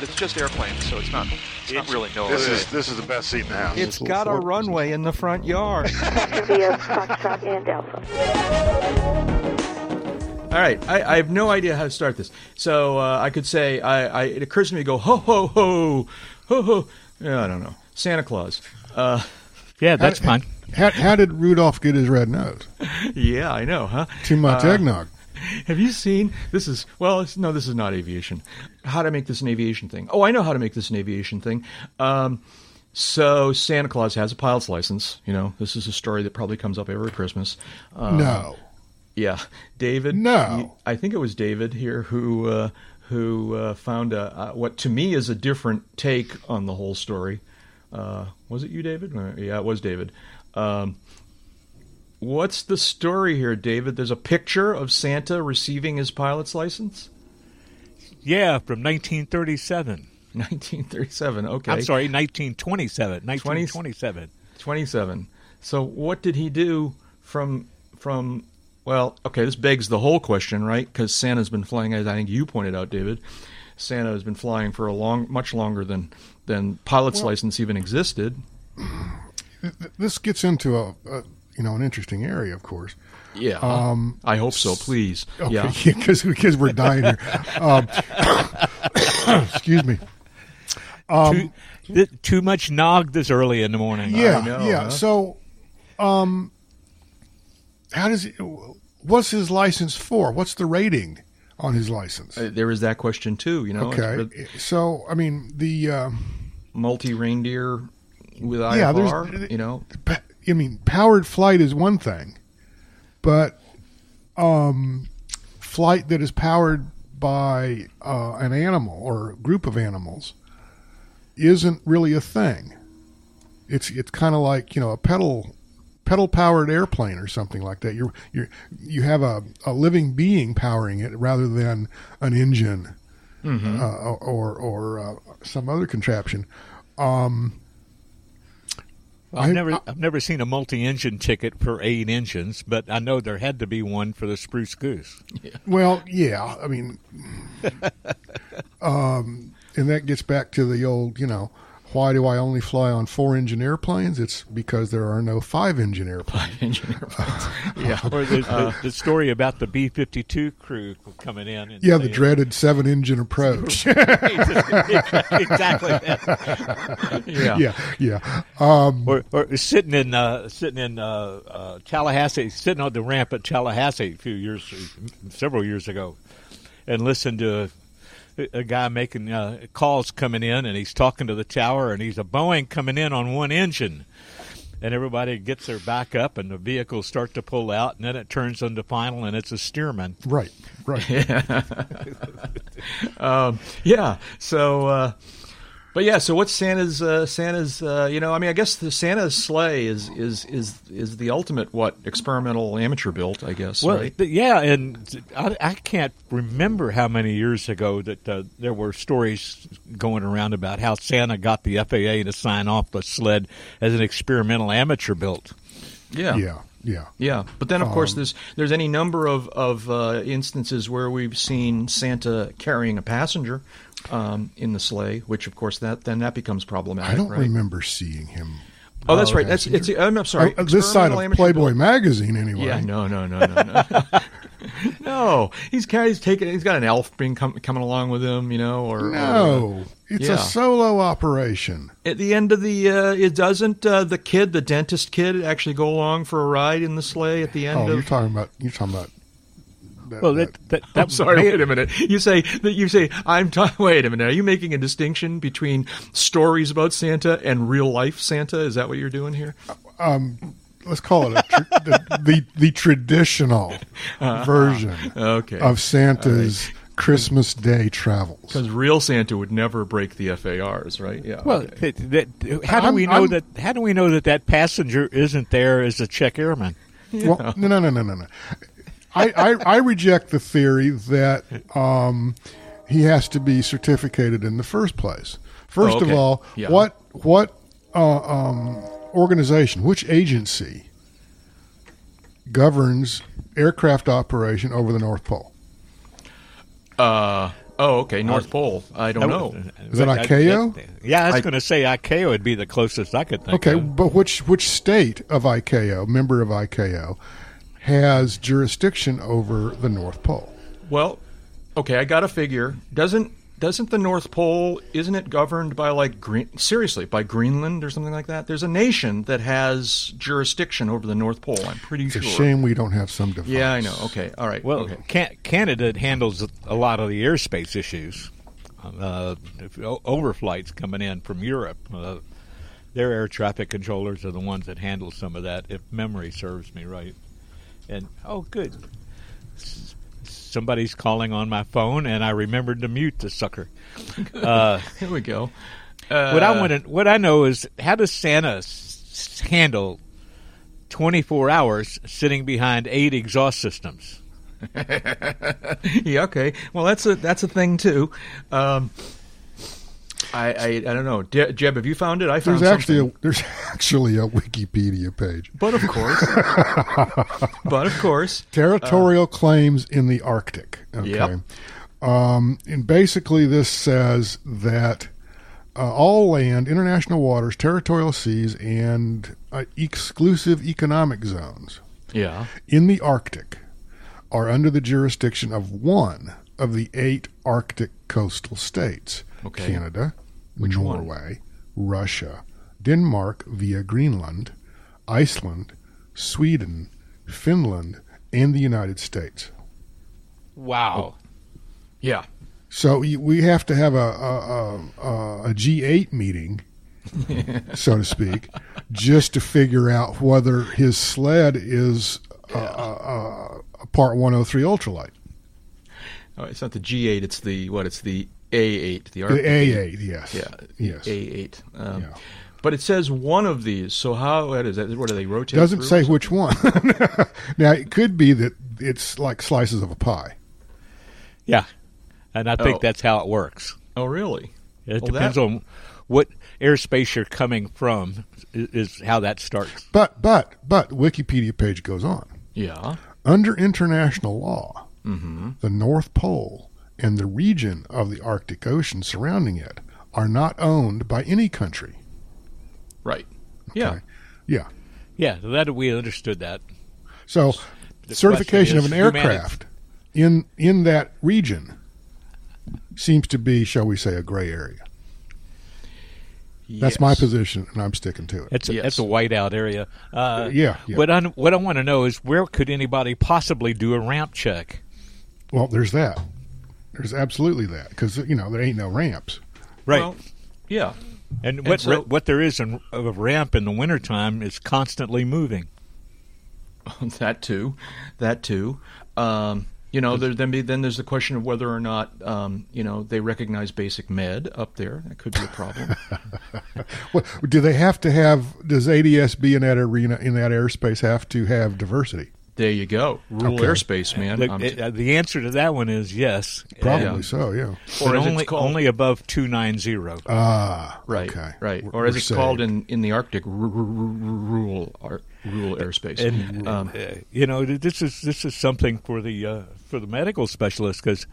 but it's just airplanes, so it's not it's, not really NOAA. This is this is the best seat in the house. It's got a runway in the front yard. via Foxtrot and Alpha. All right, I, I have no idea how to start this. So uh, I could say, I, I, it occurs to me to go ho ho ho ho ho. Yeah, I don't know. Santa Claus. Uh, Yeah, that's fine. How, how did Rudolph get his red nose? yeah, I know, huh? Too much Uh, eggnog. Have you seen this? Is well, no, this is not aviation. How to make this an aviation thing? Oh, I know how to make this an aviation thing. Um, so Santa Claus has a pilot's license. You know, this is a story that probably comes up every Christmas. Uh, no. Yeah, David. No. I think it was David here who uh, who uh, found a, uh, what to me is a different take on the whole story. Uh, was it you, David? Uh, Yeah, it was David. Um, what's the story here, David? There's a picture of Santa receiving his pilot's license. Yeah, from 1937. 1937. Okay. I'm sorry, 1927. 1927. 27. So what did he do from from well, okay, this begs the whole question, right? Cuz Santa's been flying as I think you pointed out, David. Santa has been flying for a long much longer than than pilot's Well- license even existed. This gets into a, a you know an interesting area, of course. Yeah. Um, I hope so, please. Okay, Yeah. because because we're dying here. Um, excuse me. Um, too, th- too much nog this early in the morning. yeah, know, yeah. huh? So, um, how does he? What's his license for? What's the rating on his license? Uh, there is that question too, you know. okay, so I mean the. Um, Multi reindeer with IFR. Yeah, you know. I mean, powered flight is one thing, but um, flight that is powered by uh, an animal or a group of animals isn't really a thing. It's it's kind of like you know a pedal pedal powered airplane or something like that. You're you you have a, a living being powering it rather than an engine Mhm. uh, or or uh, some other contraption. Um, I've I- never, I- I've never seen a multi-engine ticket for eight engines, but I know there had to be one for the Spruce Goose. Well, yeah, I mean, um, and that gets back to the old, you know, why do I only fly on four engine airplanes? It's because there are no five engine airplanes. Engine airplanes. yeah. Or the, the, the story about the B-52 crew coming in. And Yeah, the dreaded seven engine approach. exactly. Yeah. yeah, yeah. Um, Or, or sitting in uh, sitting in uh, uh, Tallahassee, sitting on the ramp at Tallahassee a few years, several years ago, and listened to a, guy making uh, calls coming in, and he's talking to the tower, and he's a Boeing coming in on one engine, and everybody gets their back up, and the vehicles start to pull out, and then it turns into final, and it's a Stearman. right, right. um, yeah. So, uh, but yeah. So what's Santa's? Uh, Santa's. Uh, you know, I mean, I guess the Santa's sleigh is is is is the ultimate what experimental amateur built. I guess. Well, right. th- yeah, and I, I can't remember how many years ago that uh, there were stories going around about how Santa got the FAA to sign off the sled as an experimental amateur built. Yeah. Yeah, yeah. Yeah, but then of course Um, there's there's any number of of uh, instances where we've seen Santa carrying a passenger um, in the sleigh, which of course that then that becomes problematic. I don't right? remember seeing him. Oh, that's right. That's it's. I'm, I'm sorry. Uh, this side of Playboy magazine, anyway. Yeah, no, no, no, no, no. no, he's kind he's taking. He's got an elf being com- coming along with him, you know, or or, uh, No, it's yeah. a solo operation. at the end of the, uh, it doesn't uh, the kid, the dentist kid, actually go along for a ride in the sleigh at the end Oh, of you're talking about you're talking about. That, Well, that, that, that I'm sorry. Wait a minute. You say that you say I'm. T- wait a minute. Are you making a distinction between stories about Santa and real life Santa? Is that what you're doing here? um, let's call it a tr- the, the the traditional version Okay. of Santa's Christmas Day travels. Because real Santa would never break the FARs, right? Yeah. Well, okay. that, that, how do I'm- we know I'm- that? How do we know that that passenger isn't there as a check airman? Well, no, no, no, no, no, no. I, I, I reject the theory that um, he has to be certificated in the first place. First Oh, okay. of all, Yeah. what what uh, um, organization, which agency governs aircraft operation over the North Pole? Uh, Oh, okay, North Pole. I don't know. Is that But I- ICAO? that- yeah, I was going to say ICAO would be the closest I could think of. Okay, of. but which which state of ICAO, member of ICAO, has jurisdiction over the North Pole? Well, okay, I got a figure. Doesn't doesn't the North Pole isn't it governed by like Green seriously, by Greenland or something like that? There's a nation that has jurisdiction over the North Pole, I'm pretty It's sure. It's a shame we don't have some device. Yeah, I know. Okay. All right. Well, okay. Can- Canada handles a lot of the airspace issues. Uh, if, o- overflights coming in from Europe. Uh, their air traffic controllers are the ones that handle some of that, if memory serves me right. And oh, good. S- Somebody's calling on my phone, and I remembered to mute the sucker. Uh, Here we go. what I Uh, want what I know is how does Santa s- handle 24 hours sitting behind eight exhaust systems? yeah. Okay. Well, that's a that's a thing too. Um, I, I I don't know. Je- Jeb, have you found it? I found There's actually something. a, there's actually a Wikipedia page. But of course. but of course. Territorial claims in the Arctic. Okay. Yep. Um, and basically, this says that uh, all land, international waters, territorial seas, and uh, exclusive economic zones Yeah. in the Arctic are under the jurisdiction of one of the eight Arctic coastal states Okay. Canada, Which one? Norway, Russia, Denmark via Greenland, Iceland, Sweden, Finland, and the United States. Wow. Oh. Yeah. So we have to have a a, a, a G8 meeting, so to speak, just to figure out whether his sled is a, a, a Part 103 ultralight. Oh, it's not the G8. It's the what? It's the A8. The, The A8, yes. Yeah. Yes. A8. Um, Yeah. But it says one of these. So how what is that? What do they rotate? Doesn't through say which one. now, it could be that it's like slices of a pie. Yeah. And I think Oh. that's how it works. Oh, really? It Well, depends that- on what airspace you're coming from is, is how that starts. But, but, but, Wikipedia page goes on. Yeah. Under international law, Mm-hmm. the North Pole and the region of the Arctic Ocean surrounding it are not owned by any country. Right. Yeah. Okay. Yeah. Yeah, that we understood that. So, The certification of an humanity- aircraft in in that region seems to be, shall we say, a gray area. That's my position, and I'm sticking to it. It's a, Yes. a whiteout area. Uh, Yeah, yeah. What I what I want to know is where could anybody possibly do a ramp check? Well, there's that. There's absolutely that because you know there ain't no ramps. Right. Well, yeah. and what so- what there is in, of a ramp in the wintertime is constantly moving. that too. That too. Um, you know, there, then be, then there's the question of whether or not um, you know they recognize basic med up there. That could be a problem. What, do they have to have? Does ADSB in that arena in that airspace have to have diversity? There you go. Rural Okay. airspace, man. The, I'm- it- uh, the answer to that one is yes. Probably Yeah. so. Yeah. or But only it's called, only above two nine zero. Ah. right, Okay. right, We're- or as we're it's called in, in the Arctic, r- r- r- rural ar- rural airspace. And um, uh, you know this is this is something for the uh, for the medical specialist because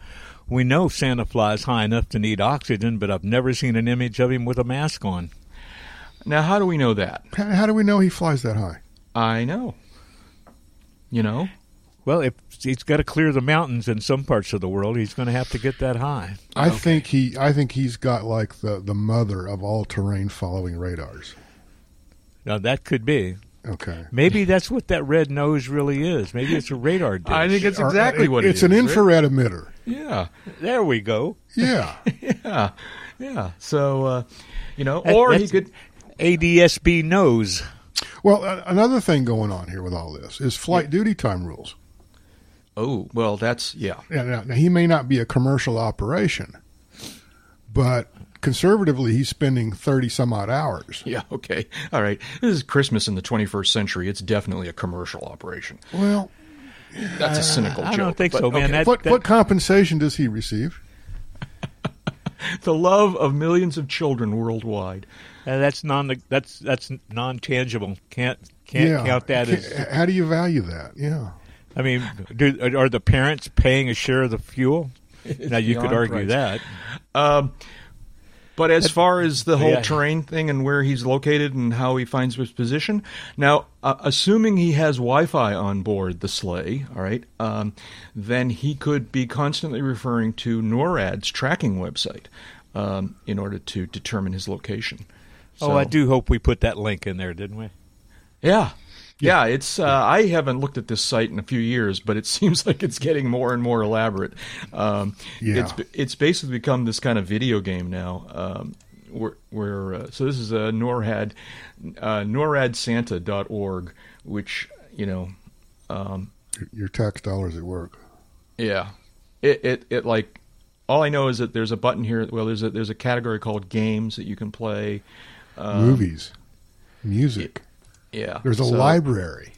we know Santa flies high enough to need oxygen, but I've never seen an image of him with a mask on. now, how do we know that? How, how do we know he flies that high? I know. You know, Well, if he's got to clear the mountains in some parts of the world, he's going to have to get that high. I think he. I think he's got like the the mother of all terrain following radars. Now that could be. Okay. Maybe that's what that red nose really is. Maybe it's a radar dish. I think it's Or- exactly it- what it it's is, an right? infrared emitter. Yeah, there we go. Yeah. yeah, yeah. So, uh, you know, That- or he could. ADSB nose. Well, another thing going on here with all this is flight duty time rules. Oh, well, that's yeah. Yeah, now, now he may not be a commercial operation, but conservatively, he's spending thirty some odd hours. Yeah, okay. All right. This is Christmas in the 21st century. It's definitely a commercial operation. Well, That's a cynical I joke. don't think but so, man. okay. That- what what compensation does he receive? the love of millions of children worldwide. Uh, that's non. That's that's non tangible. Can't can't count that Ca- as. How do you value that? Yeah. I mean, do, are the parents paying a share of the fuel? It's now you could argue price. that. But as far as the whole Yeah. terrain thing and where he's located and how he finds his position, now uh, assuming he has Wi-Fi on board the sleigh, all right, um, then he could be constantly referring to NORAD's tracking website um, in order to determine his location. Oh, I do hope we put that link in there, didn't we? Yeah. Yeah, it's. Uh, I haven't looked at this site in a few years, but it seems like it's getting more and more elaborate. Um, Yeah. it's it's basically become this kind of video game now. Um, where, where uh, so this is a NORAD, uh, NORADSanta.org, which you know, um, Your tax dollars at work. yeah, it, it it like all I know is that there's a button here. Well, there's a there's a category called games that you can play. Um, Movies, music. Yeah, There's a so- library.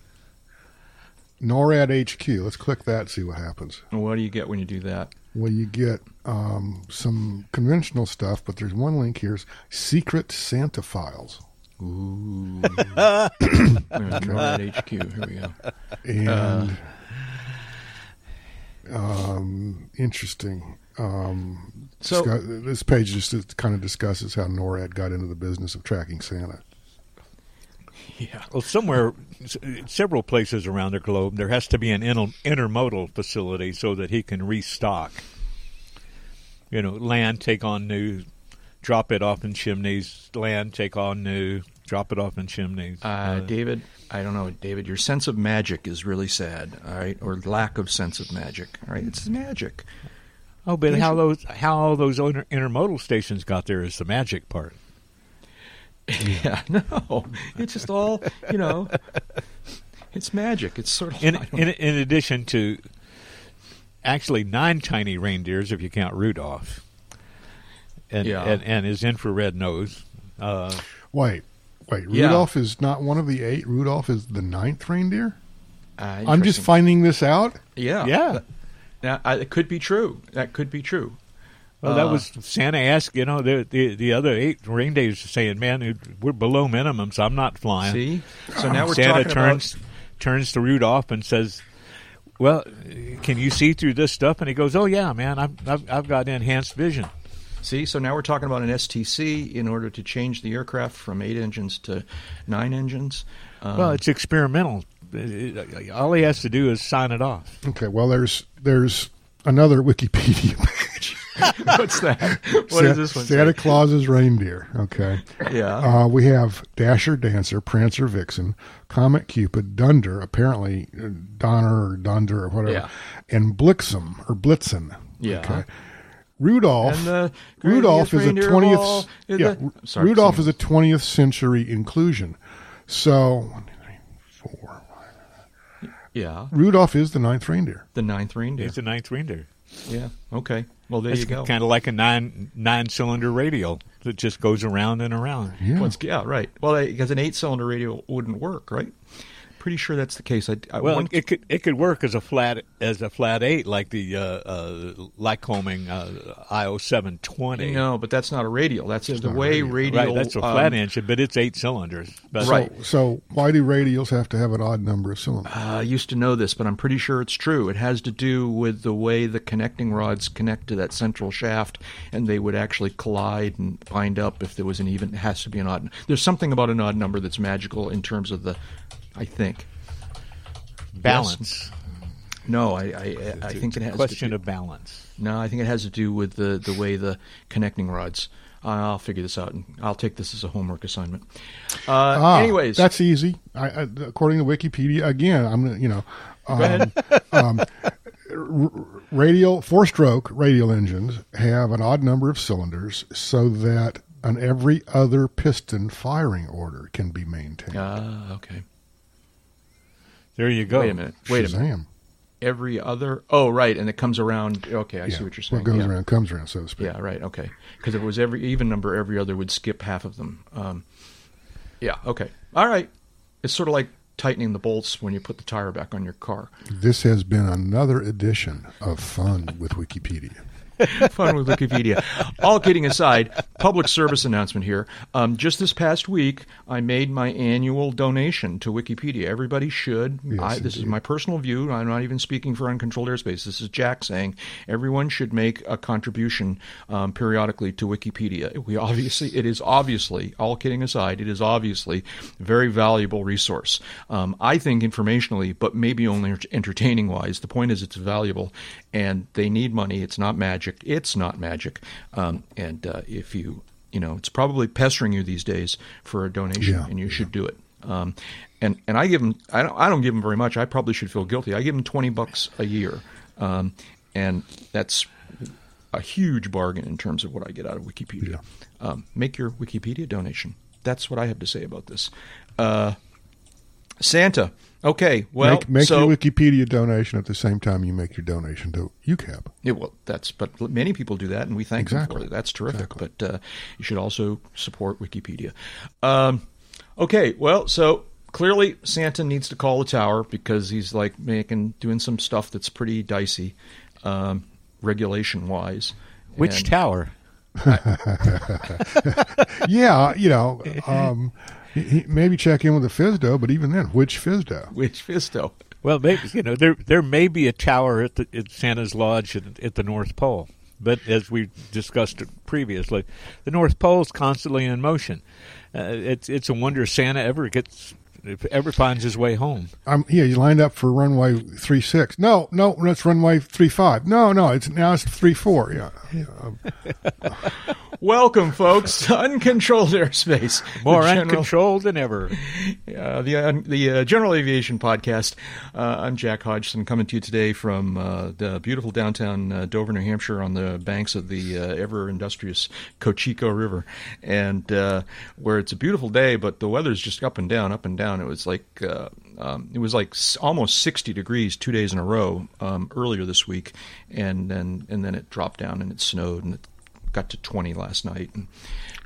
NORAD HQ. Let's click that. See what happens. What do you get when you do that? Well, you get um, some conventional stuff, but there's one link here: secret Santa files. Ooh. NORAD HQ. Here we go. and um, interesting. Um, So- discuss- this page just kind of discusses how NORAD got into the business of tracking Santa. Yeah. Well, somewhere, several places around the globe, there has to be an inter- intermodal facility so that he can restock. You know, land, take on new, drop it off in chimneys. Land, take on new, drop it off in chimneys. Uh, David, I don't know, David. Your sense of magic is really sad. All right, or lack of sense of magic. All right, it's magic. oh, but how those how all those inter- intermodal stations got there is the magic part. Yeah, no, it's just all you know. It's magic. It's sort of In, in in addition to actually nine tiny reindeers, if you count Rudolph, and Yeah. and, and his infrared nose. Uh, Wait, wait. Yeah. Rudolph is not one of the eight. Rudolph is the ninth reindeer. uh, I'm just finding this out. Yeah, Yeah. Now, I, it could be true. That could be true. Well, that Uh, was Santa asked. You know, the the, the other eight reindeers saying, "Man, we're below minimum, so I'm not flying." See, so now we're Santa talking turns turns to Rudolph and says, "Well, can you see through this stuff?" And he goes, "Oh yeah, man, I've I've, I've got enhanced vision." About. See, so now we're talking about an STC in order to change the aircraft from eight engines to nine engines. Um, well, it's experimental. It- it- all he has to do is sign it off. Okay. Well, there's there's another Wikipedia page. what's that? What is Sa- this one? Santa say? Claus's reindeer. Okay. Yeah. Uh, we have Dasher, Dancer, Prancer, Vixen, Comet, Cupid, Dunder, apparently uh, Donner or Dunder or whatever, Yeah. and Blixen or Blitzen. Yeah. Okay. Rudolph. And the Rudolph is a greatest reindeer of twentieth. all Yeah, the- Sorry, Rudolph is a twentieth century inclusion. So one, two, three, four. yeah, Rudolph is the ninth reindeer. the ninth reindeer. He's the ninth reindeer. Yeah. Okay. Well, there It's you go. kind of like a nine nine cylinder radial that just goes around and around. Yeah. Well, yeah, right. Well, because an eight-cylinder radial wouldn't work, right? Pretty sure that's the case. I, I Well, one- it could it could work as a flat as a flat eight, like the uh, uh, Lycoming uh, IO seven twenty. no, but that's not a radial. That's the a way radial. radial. right? That's a um, flat engine, but it's eight cylinders. But Right. So, so why do radials have to have an odd number of cylinders? Uh, I used to know this, but I'm pretty sure it's true. It has to do with the way the connecting rods connect to that central shaft, and they would actually collide and bind up if there was an even. It has to be an odd. There's something about an odd number that's magical in terms of the. I think. balance. No, I I, I think it has question to do, of balance. No, I think it has to do with the the way the connecting rods. I'll figure this out, and I'll take this as a homework assignment. Uh, Ah, anyways, that's easy. I, I, according to Wikipedia, again, I'm you know, um, um, radial four-stroke radial engines have an odd number of cylinders, so that an every other piston firing order can be maintained. ah, okay. There you go. Wait a minute. Wait a minute. Every other. Oh, right, and it comes around. Okay, I Yeah. see what you're saying. What goes yeah. around comes around, so to speak. Yeah, right. Okay, because if it was every even number, every other would skip half of them. Um, yeah. Okay. All right. It's sort of like tightening the bolts when you put the tire back on your car. This has been another edition of Fun with Wikipedia. fun with Wikipedia. All kidding aside, public service announcement here. Um, just this past week, I made my annual donation to Wikipedia. Everybody should. Yes, I, this is my personal view. I'm not even speaking for uncontrolled airspace. This is Jack saying everyone should make a contribution um, periodically to Wikipedia. We obviously, it is obviously, all kidding aside, it is obviously a very valuable resource. Um, I think informationally, but maybe only entertaining wise. The point is, it's valuable, and they need money. It's not magic. It's not magic. Um, and uh, if you, you know, it's probably pestering you these days for a donation, Yeah, and you should do it. Um, and and I give them I don't I don't give them very much. I probably should feel guilty. I give them twenty bucks a year, um, and that's a huge bargain in terms of what I get out of Wikipedia. Um, make your Wikipedia donation. That's what I have to say about this. Uh, Santa. Okay. Well, make make so your Wikipedia donation at the same time you make your donation to UCAP. Yeah, well, that's but many people do that, and we thank Exactly. them for it. That's terrific. But uh, you should also support Wikipedia. Um, okay, well, so clearly Santa needs to call the tower because he's like making doing some stuff that's pretty dicey, um, regulation wise. Which tower? Yeah, you know, um, he- he- maybe check in with the FSDO, but even then, which FSDO? Which FSDO? Well, maybe you know there there may be a tower at, the, at Santa's Lodge at, at the North Pole, but as we discussed previously, the North Pole is constantly in motion. Uh, it's it's a wonder Santa ever gets ever finds his way home. I'm yeah, you lined up for runway three six. No, no, that's runway three five. No, no, it's now it's three four. Yeah, yeah. Welcome, folks, to uncontrolled airspace. More general- uncontrolled than ever. Uh, the uh, the uh, General Aviation Podcast. Uh, I'm Jack Hodgson, coming to you today from uh, the beautiful downtown uh, Dover, New Hampshire, on the banks of the uh, ever industrious Cochecho River, and uh, where it's a beautiful day, but the weather's just up and down, up and down. It was like uh, um, it was like almost 60 degrees two days in a row um, earlier this week, and then and then it dropped down and it snowed and it got to 20 last night, and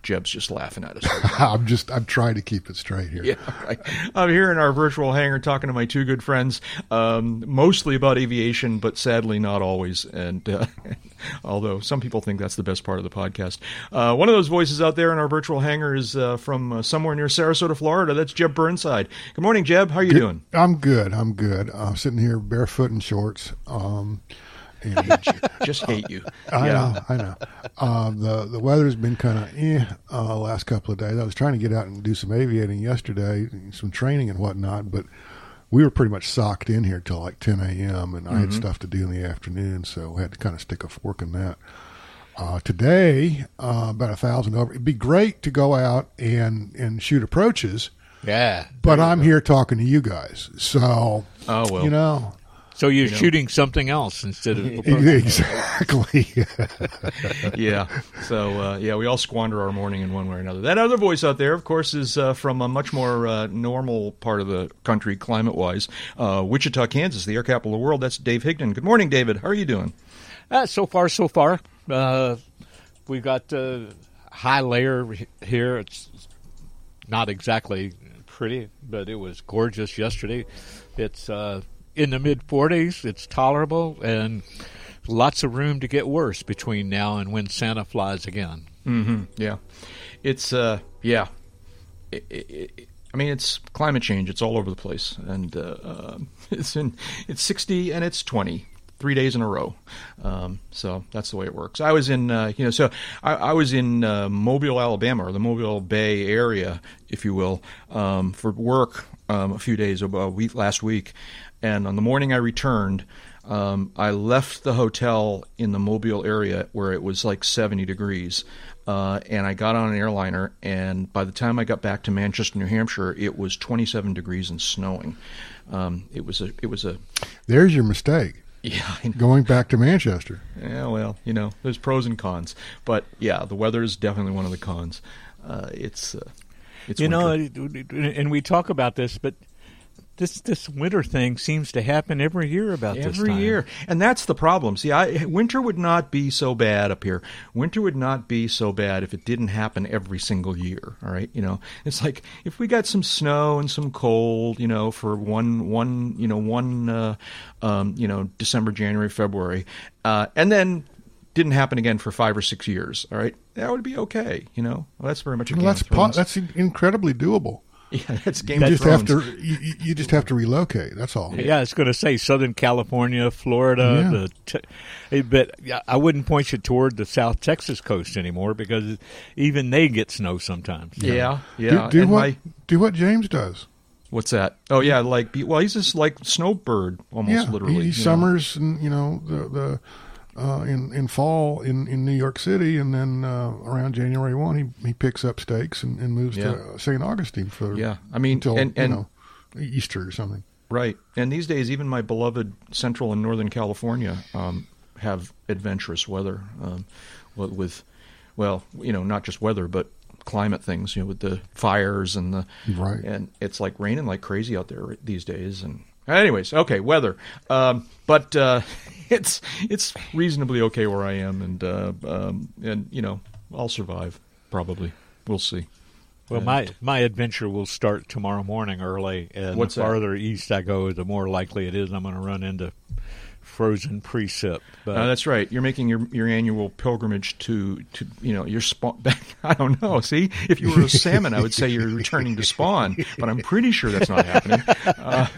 Jeb's just laughing at us. right. I'm just I'm trying to keep it straight here. Yeah, right. I'm here in our virtual hangar talking to my two good friends, um, mostly about aviation, but sadly not always. And uh, although some people think that's the best part of the podcast, uh, one of those voices out there in our virtual hangar is uh, from uh, somewhere near Sarasota, Florida. That's Jeb Burnside. Good morning, Jeb. How are you doing? I'm good. I'm good. I'm sitting here barefoot in shorts. Um, and Just hate you. I yeah. know, I know. Uh, the the weather's been kind of eh uh, last couple of days. I was trying to get out and do some aviating yesterday, some training and whatnot, but we were pretty much socked in here till like 10 a.m. and I had stuff to do in the afternoon, so we had to kind of stick a fork in that. Uh, today, uh, about a thousand over. It'd be great to go out and and shoot approaches, Yeah. but I'm here talking to you guys, so Oh well. you know So you're shooting something else instead of exactly. yeah. So uh, yeah, we all squander our morning in one way or another. That other voice out there, of course, is uh, from a much more uh, normal part of the country, climate-wise, uh, Wichita, Kansas, the air capital of the world. That's Dave Higdon. Good morning, David. How are you doing? Uh, so far, so far. Uh, we got uh, high layer here. It's not exactly pretty, but it was gorgeous yesterday. It's uh, in the mid 40s. It's tolerable and lots of room to get worse between now and when Santa flies again. Mm-hmm. Yeah, it's uh, yeah. It, it, it, I mean, it's climate change. It's all over the place, and uh, uh, it's in it's sixty and it's twenty. Three days in a row, um, so that's the way it works. I was in, uh, you know, so I, I was in uh, Mobile, Alabama, or the Mobile Bay area, if you will, um, for work um, a few days a week last week, and on the morning I returned, um, I left the hotel in the Mobile area where it was like 70 degrees. Uh, and I got on an airliner, and by the time I got back to Manchester, New Hampshire, it was 27 degrees and snowing. Um, it was a, it was a, There's your mistake. yeah, I know. Going back to Manchester. yeah. Well, you know, there's pros and cons, but yeah, the weather is definitely one of the cons. Uh, it's, uh, it's you know, winter. it- it- and we talk about this, but this this winter thing seems to happen every year about this every time. year, and that's the problem. See, I, winter would not be so bad up here. Winter would not be so bad if it didn't happen every single year. All right, you know, it's like if we got some snow and some cold, you know, for one one, you know, one, uh, um, you know, December, January, February, uh, and then didn't happen again for five or six years, all right, that would be okay. You know, well, that's very much a Well, Game that's of po- that's incredibly doable. yeah, that's Game You of just have Thrones. to you, you- you just have to relocate. That's all. Yeah, I was going to say Southern California, Florida, Yeah. the te- eh, but I wouldn't point you toward the South Texas coast anymore because even they get snow sometimes. Yeah, yeah. do do what my- do what James does. what's that? Oh yeah, like well, he's just like snowbird almost yeah, literally. he, he you know. summers and you know the the uh, in in fall in, in New York City, and then uh, around January one, he he picks up stakes and, and moves Yeah. to St. Augustine for Yeah, I mean, until and, and you know Easter or something. Right. And these days, even my beloved Central and Northern California um, have adventurous weather um, with, with, well, you know, not just weather, but climate things, you know, with the fires and the. Right. And it's like raining like crazy out there these days. And, anyways, okay, weather. Um, but uh, it's it's reasonably okay where I am. And, uh, um, and you know, I'll survive, probably. We'll see. Well, my my adventure will start tomorrow morning early, and the that? farther east I go, the more likely it is I'm going to run into frozen precip. But Uh, that's right. You're making your your annual pilgrimage to to you know your spawn back. I don't know. See, if you were a salmon, I would say you're returning to spawn, but I'm pretty sure that's not happening. Uh,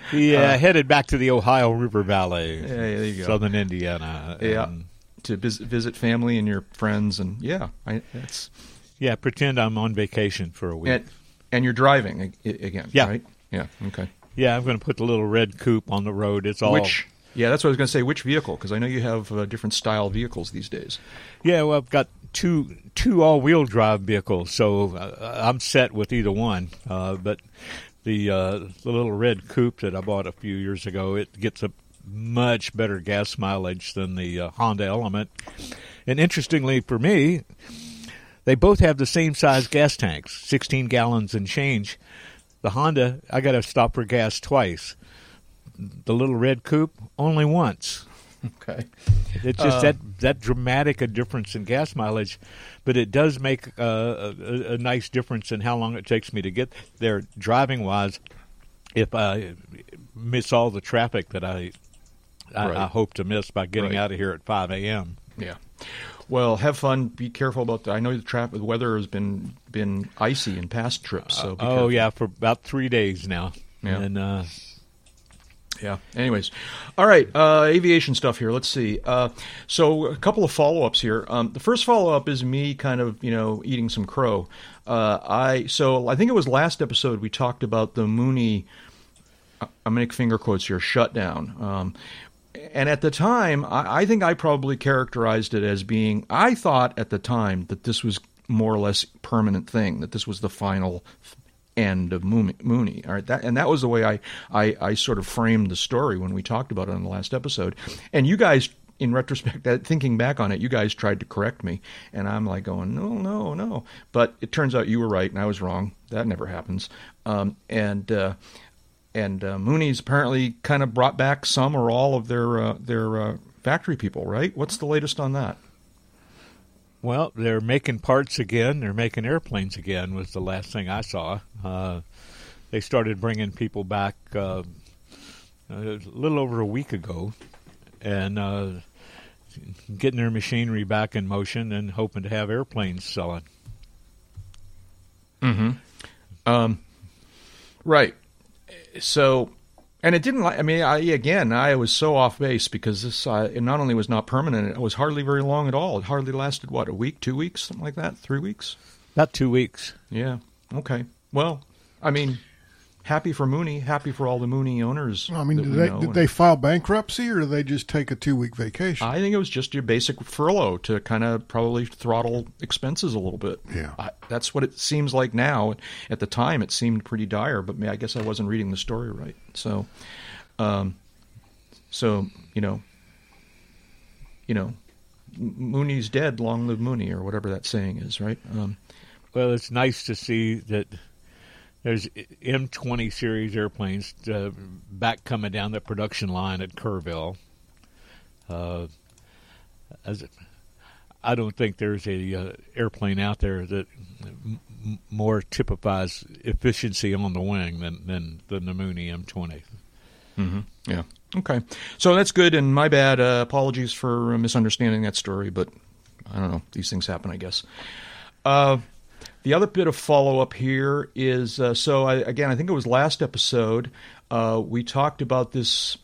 yeah, headed back to the Ohio River Valley, Yeah, there you go. southern Indiana. yeah, and, to visit, visit family and your friends, and yeah, I, that's yeah. Pretend I'm on vacation for a week. and and you're driving again. Yeah. right. Yeah. Okay. yeah, I'm going to put the little red coupe on the road. It's all Which yeah, that's what I was going to say. Which vehicle? Because I know you have uh, different style vehicles these days. Yeah, well, I've got two two all wheel drive vehicles, so uh, I'm set with either one. Uh, but the uh, the little red coupe that I bought a few years ago, it gets a much better gas mileage than the uh, Honda Element. And interestingly for me, they both have the same size gas tanks, 16 gallons and change. The Honda, I got to stop for gas twice. The little red coupe, only once. Okay. It's just that that dramatic a difference in gas mileage, but it does make uh, a, a nice difference in how long it takes me to get there driving wise. If I miss all the traffic that I I, Right. I hope to miss by getting Right. out of here at five a.m. Yeah. Well, have fun. Be careful about that. I know the traffic. The weather has been been icy in past trips. So Oh careful. yeah, for about three days now. Yeah. And uh, Yeah. Anyways, all right. Uh, aviation stuff here. Let's see. Uh, so a couple of follow ups here. Um, the first follow up is me kind of you know eating some crow. Uh, I so I think it was last episode we talked about the Mooney. I'm gonna make finger quotes here. Shutdown. Um, and at the time, I, I think I probably characterized it as being. I thought at the time that this was more or less permanent thing. That this was the final end of Mooney. All right, that and that was the way I, I I sort of framed the story when we talked about it on the last episode. And you guys, in retrospect, that thinking back on it, you guys tried to correct me, and I'm like going, no, no, no. But it turns out you were right and I was wrong. That never happens. Um, and uh, and uh, Mooney's apparently kind of brought back some or all of their uh, their uh, factory people. Right? What's the latest on that? Well, they're making parts again. They're making airplanes again. Was the last thing I saw. Uh, they started bringing people back uh, a little over a week ago, and uh, getting their machinery back in motion and hoping to have airplanes selling. Right. So, and it didn't. li- I mean, I again, I was so off base because this. Uh, it not only was not permanent, it was hardly very long at all. It hardly lasted what a week, two weeks, something like that, three weeks. About two weeks. Yeah. Okay. Well, I mean, happy for Mooney. Happy for all the Mooney owners. I mean, did they know. did they file bankruptcy or did they just take a two week vacation? I think it was just your basic furlough to kind of probably throttle expenses a little bit. Yeah. I, that's what it seems like now. At the time, it seemed pretty dire, but I guess I wasn't reading the story right. So, um, so you know, you know, Mooney's dead. Long live Mooney, or whatever that saying is, right? Um, Well, it's nice to see that there's M20 series airplanes uh, back coming down the production line at Kerrville. Uh, as I don't think there's a uh, airplane out there that m- more typifies efficiency on the wing than than, than the Mooney M20. yeah. Okay, so that's good, and my bad. Uh, apologies for misunderstanding that story, but I don't know. These things happen, I guess. Uh, the other bit of follow up here is uh, so I, again, I think it was last episode uh, we talked about this.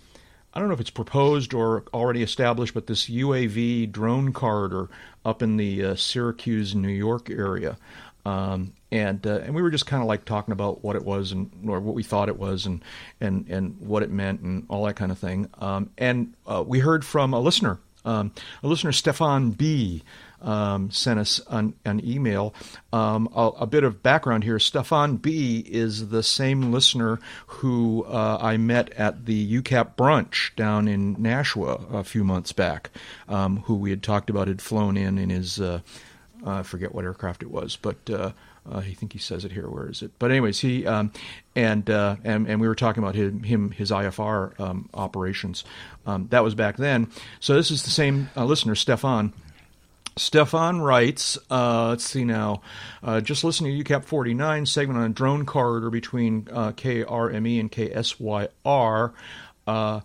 I don't know if it's proposed or already established, but this UAV drone corridor up in the uh, Syracuse, New York area. Um, and uh, and we were just kind of like talking about what it was and or what we thought it was and and and what it meant and all that kind of thing. Um, and uh, we heard from a listener, um, a listener, Stefan B um, sent us an, an email. Um, a, a, bit of background here Stefan B is the same listener who uh, I met at the UCAP brunch down in Nashua a few months back, um, who we had talked about had flown in in his, uh, I forget what aircraft it was, but. Uh, uh, I think he says it here. Where is it? But anyways, he um, and, uh, and and we were talking about him, him his IFR um, operations. Um, that was back then. So this is the same uh, listener, Stefan, Stefan writes, uh, let's see now, uh, just listening to UCAP 49 segment on a drone corridor between uh, KRME and KSYR. Uh,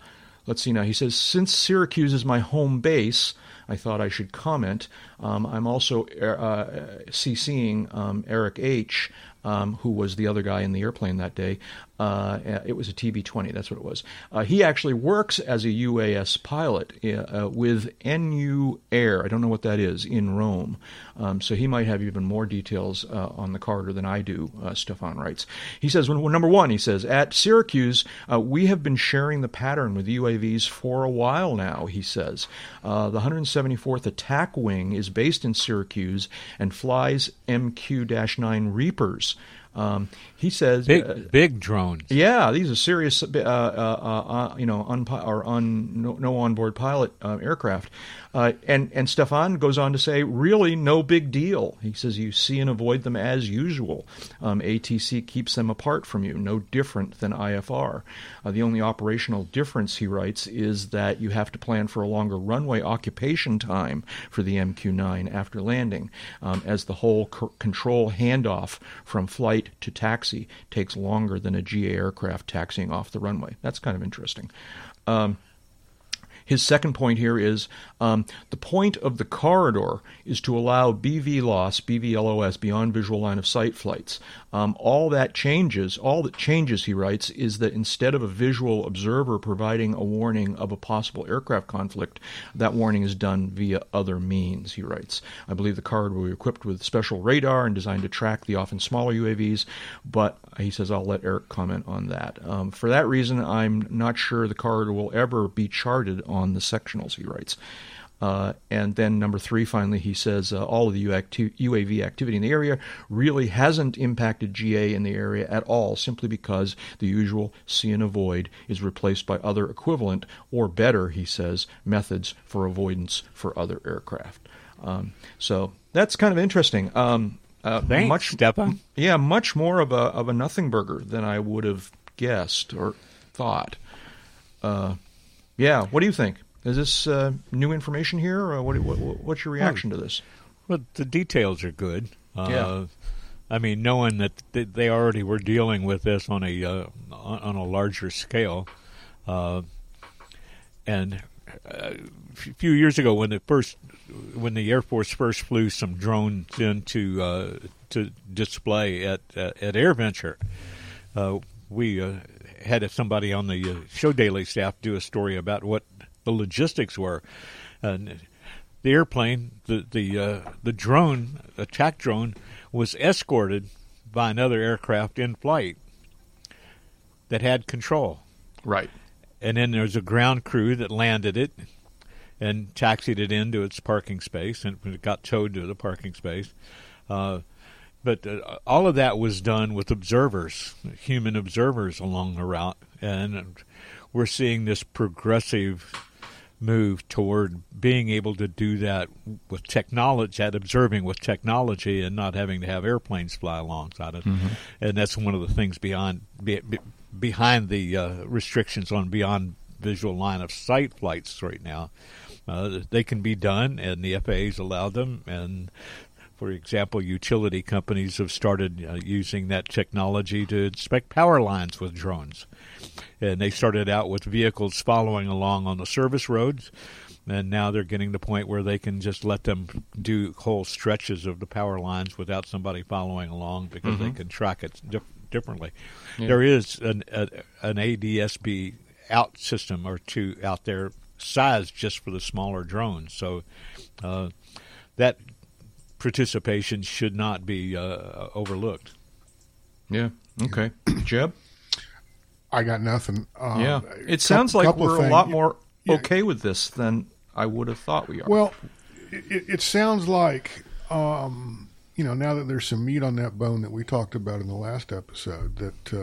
let's see now, he says, since Syracuse is my home base, I thought I should comment. Um, I'm also uh, CCing um, Eric H., um, who was the other guy in the airplane that day. Uh, it was a TB 20, that's what it was. Uh, he actually works as a UAS pilot uh, with NU Air. I don't know what that is in Rome. Um, so he might have even more details uh, on the corridor than I do, uh, Stefan writes. He says, well, number one, he says, at Syracuse, uh, we have been sharing the pattern with UAVs for a while now, he says. the 174th Attack Wing is based in Syracuse and flies MQ 9 Reapers. Um, he says big, uh, big drones. Yeah, these are serious, uh, uh, uh you know, un- or un- no, no onboard pilot uh, aircraft. Uh, and and Stefan goes on to say, really, no big deal. He says you see and avoid them as usual. Um, ATC keeps them apart from you, no different than IFR. the only operational difference, he writes, is that you have to plan for a longer runway occupation time for the MQ-9 after landing, um, as the whole c- control handoff from flight to taxi takes longer than a GA aircraft taxiing off the runway. That's kind of interesting. Um, his second point here is um, the point of the corridor is to allow BV loss, BVLOS, beyond visual line of sight flights. Um, all that changes, all that changes, he writes, is that instead of a visual observer providing a warning of a possible aircraft conflict, that warning is done via other means, he writes. I believe the corridor will be equipped with special radar and designed to track the often smaller UAVs, but he says I'll let Eric comment on that. Um, for that reason, I'm not sure the corridor will ever be charted on the sectionals, he writes. Uh, and then number three, finally, he says uh, all of the UAV activity in the area really hasn't impacted GA in the area at all, simply because the usual see and avoid is replaced by other equivalent or better, he says, methods for avoidance for other aircraft. Um, so that's kind of interesting. Um, uh, Thanks, much. Yeah, much more of a of a nothing burger than I would have guessed or thought. Uh, yeah, what do you think? Is this uh, new information here, or what, what, what's your reaction to this? Well, the details are good. Uh, yeah. I mean, knowing that they already were dealing with this on a uh, on a larger scale, uh, and uh, a few years ago, when the first when the Air Force first flew some drones into uh, to display at at AirVenture, we had somebody on the show daily staff do a story about what the logistics were. And the airplane, the the uh, the drone, attack drone, was escorted by another aircraft in flight that had control. Right. And then there's a ground crew that landed it and taxied it into its parking space, and it got towed to the parking space. Uh, but uh, all of that was done with observers, human observers along the route, and we're seeing this progressive move toward being able to do that with technology, at observing with technology, and not having to have airplanes fly alongside it. Mm-hmm. And that's one of the things beyond be, be, behind the uh, restrictions on beyond visual line of sight flights right now. Uh, they can be done, and the FAA's allowed them, and for example, utility companies have started uh, using that technology to inspect power lines with drones. And they started out with vehicles following along on the service roads, and now they're getting to the point where they can just let them do whole stretches of the power lines without somebody following along because they can track it dif- differently. There is an, a, an ADSB out system or two out there sized just for the smaller drones. So uh, that participation should not be uh, overlooked. Yeah. Okay. Jeb. I got nothing. Um, yeah. a It sounds couple- like couple we're a lot more Yeah. okay with this than I would have thought we are. Well, it, it sounds like um, you know now that there's some meat on that bone that we talked about in the last episode that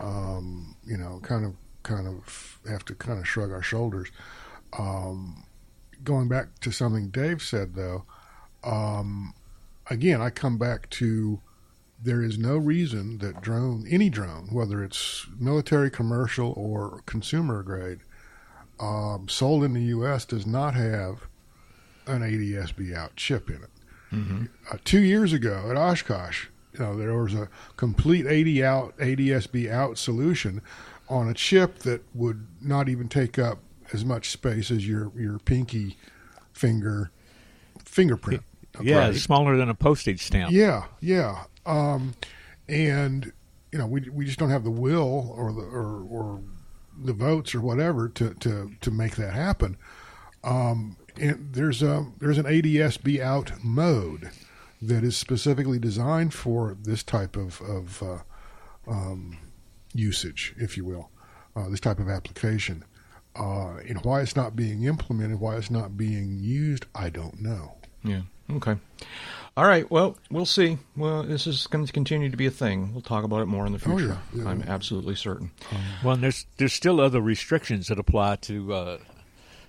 uh, um, you know kind of kind of have to kind of shrug our shoulders. Um, going back to something Dave said though, um, again I come back to there is no reason that drone any drone whether it's military, commercial, or consumer grade um, sold in the U.S. does not have an ADSB out chip in it. Uh, two years ago at Oshkosh, you know, there was a complete 80 out ADSB out solution on a chip that would not even take up as much space as your your pinky finger fingerprint. Yeah, Right. smaller than a postage stamp. Yeah, yeah. Um, and you know, we we just don't have the will or the or, or the votes or whatever to to to make that happen. Um, and there's a there's an ADSB out mode that is specifically designed for this type of of uh, um, usage, if you will, uh, this type of application. Uh, and why it's not being implemented, why it's not being used, I don't know. Yeah. Okay. All right. Well, we'll see. Well, this is going to continue to be a thing. We'll talk about it more in the Oh, future. yeah. Yeah. I'm absolutely certain. Well, and there's there's still other restrictions that apply to uh,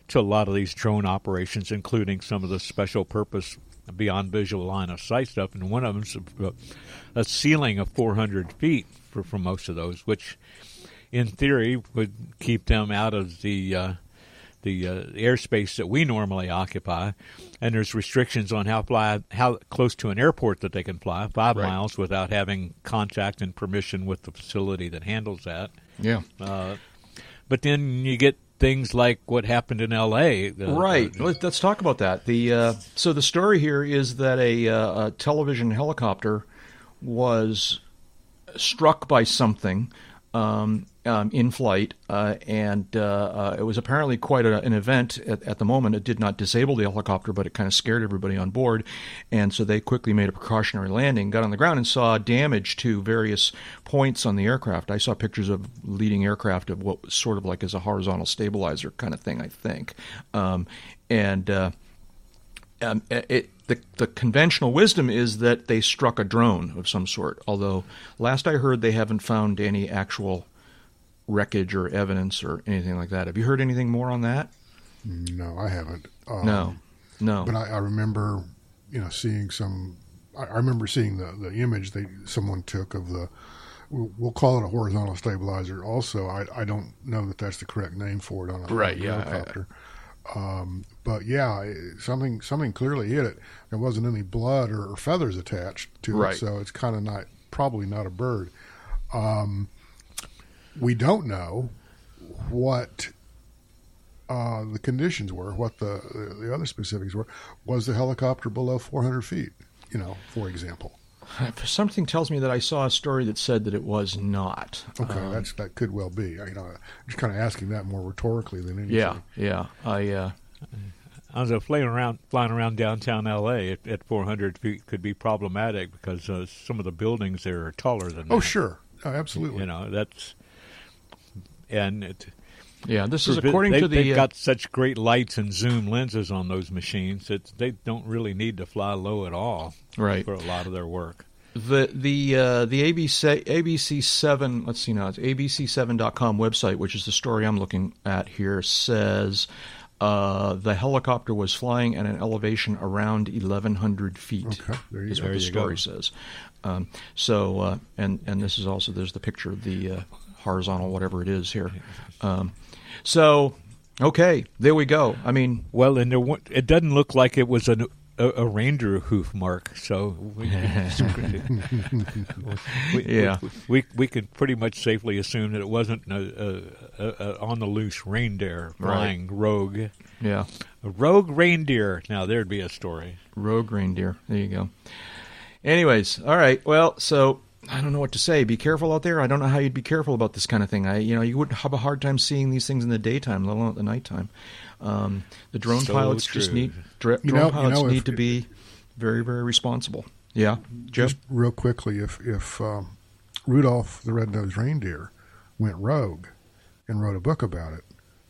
to a lot of these drone operations, including some of the special purpose beyond visual line of sight stuff. And one of them's a, a ceiling of 400 feet for, for most of those, which in theory would keep them out of the uh, the uh, airspace that we normally occupy. And there's restrictions on how fly how close to an airport that they can fly, five Right. miles without having contact and permission with the facility that handles that. Yeah. Uh, but then you get things like what happened in L.A. Right. the- Let, us talk about that. The uh, so the story here is that a, uh, a television helicopter was struck by something um, um, in flight, uh, and uh, uh, it was apparently quite a, an event at, at the moment. It did not disable the helicopter, but it kind of scared everybody on board, and so they quickly made a precautionary landing, got on the ground, and saw damage to various points on the aircraft. I saw pictures of leading aircraft of what was sort of like as a horizontal stabilizer kind of thing, I think, um, and. Uh, um, it, the, the conventional wisdom is that they struck a drone of some sort. Although last I heard, they haven't found any actual wreckage or evidence or anything like that. Have you heard anything more on that? No, I haven't. Um, No, no. but I, I remember, you know, seeing some. I, I remember seeing the the image that someone took of the. We'll, we'll call it a horizontal stabilizer. Also, I I don't know that that's the correct name for it on a, Right, on a yeah, I- helicopter. um, but yeah, something something clearly hit it. There wasn't any blood or, or feathers attached to Right. it, so it's kind of not probably not a bird. Um, we don't know what uh, the conditions were, what the the other specifics were. Was the helicopter below 400 feet? You know, for example. Something tells me that I saw a story that said that it was not. Okay, Um, that's that could well be. You know, I'm just kind of asking that more rhetorically than anything. yeah, yeah. I uh, I was uh, flying around, flying around downtown L.A. at, at 400 feet could be problematic because uh, some of the buildings there are taller than. Oh, that. sure, oh, absolutely. You know that's, and it, yeah. This is according they, to the. They've uh, got such great lights and zoom lenses on those machines that they don't really need to fly low at all Right. for a lot of their work. The the uh, the ABC ABC seven let's see now it's ABC7.com website, which is the story I'm looking at here, says uh, the helicopter was flying at an elevation around 1,100 feet. Okay, there you is what the you go. story says. Um, so uh, and and this is also there's the picture of the uh, horizontal whatever it is here. Um, so okay, there we go. I mean, Well, and there, it doesn't look like it was an a, a reindeer hoof mark, so we, we, Yeah. we, we we could pretty much safely assume that it wasn't a, a, a, a on the loose reindeer flying rogue, Yeah. a rogue reindeer. Now there'd be a story. Rogue reindeer. There you go. Anyways, all right. Well, so I don't know what to say. Be careful out there. I don't know how you'd be careful about this kind of thing. I, you know, you would have a hard time seeing these things in the daytime, let alone at the nighttime. Um, the drone So pilots just need dra- drone know- you pilots know, if- need to be very, very responsible. Yeah, Joe. Just real quickly, if if um, Rudolph the Red-Nosed Reindeer went rogue and wrote a book about it,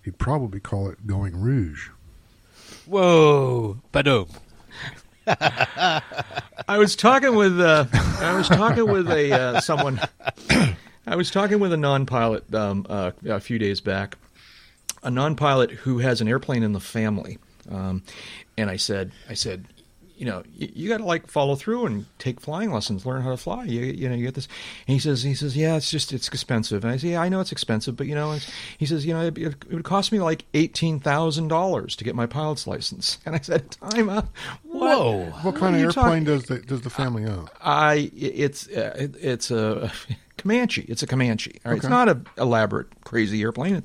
he'd probably call it "Going Rouge." Whoa, badoo. I was talking with uh, I was talking with a uh, someone. I was talking with a non-pilot um, uh, a few days back, a non-pilot who has an airplane in the family, um, and I said, I said, you know, you, you got to like follow through and take flying lessons, learn how to fly. You, you know, you get this. And he says, he says, yeah, it's just it's expensive. And I say, yeah, I know it's expensive, but you know, it's, he says, you know, it, it would cost me like eighteen thousand dollars to get my pilot's license. And I said, time out. What? Whoa. What kind are of you airplane talking- does the does the family own? I it's uh, it, it's a Comanche. It's a Comanche. Right? It's not an elaborate, crazy airplane.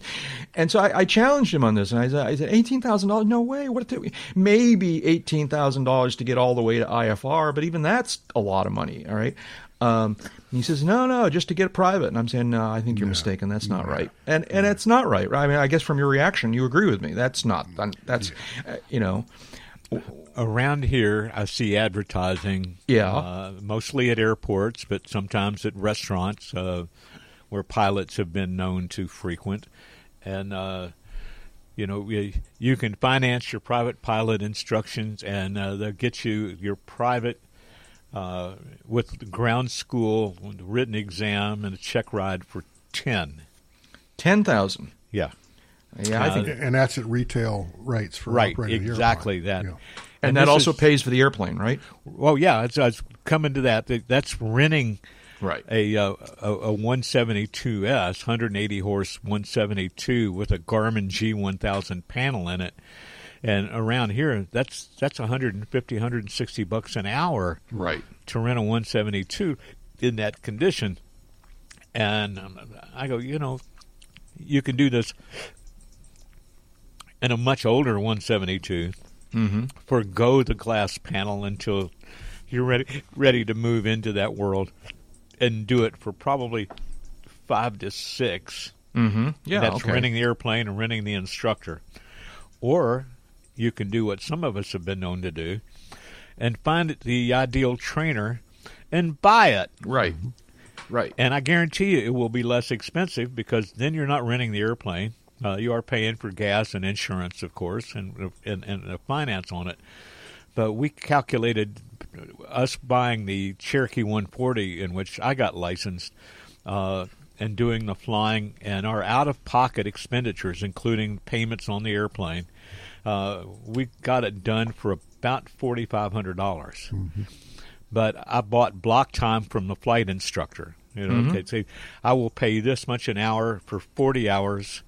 And so I, I challenged him on this, and I said, I said eighteen thousand dollars? No way. What? The, maybe eighteen thousand dollars to get all the way to IFR, but even that's a lot of money. All right. Um, he says, no, no, just to get private. And I'm saying, no, I think you're mistaken. That's not right. And and it's not right. right? I mean, I guess from your reaction, you agree with me. That's not. That's, uh, you know, Around here, I see advertising. Yeah. Uh, mostly at airports, but sometimes at restaurants uh, where pilots have been known to frequent. And, uh, you know, you, you can finance your private pilot instructions, and uh, they'll get you your private uh, with ground school, written exam, and a check ride for 10 ten thousand. Yeah. Yeah, I Uh, think And that's at retail rates for Right, operating exactly airplane. that. Yeah. and, and that also is- pays for the airplane, right? Well, yeah, it's, it's coming to that. That- That's renting Right. a uh, a, a 172S, 180 horse 172 with a Garmin G1000 panel in it, and around here, that's that's 150, 160 bucks an hour Right. to rent a 172 in that condition. And um, I go, you know, you can do this in a much older 172. Mm-hmm. Forgo the glass panel until you're ready ready to move into that world, and do it for probably five to six. Mm-hmm. Yeah. That's okay. renting the airplane and renting the instructor. Or you can do what some of us have been known to do and find the ideal trainer and buy it. Right. Right. And I guarantee you it will be less expensive because then you're not renting the airplane. Uh, you are paying for gas and insurance, of course, and, and, and the finance on it. But we calculated us buying the Cherokee 140, in which I got licensed, uh, and doing the flying and our out of pocket expenditures, including payments on the airplane. Uh, we got it done for about $4,500 but I bought block time from the flight instructor. You know, they say I will pay you this much an hour for forty hours,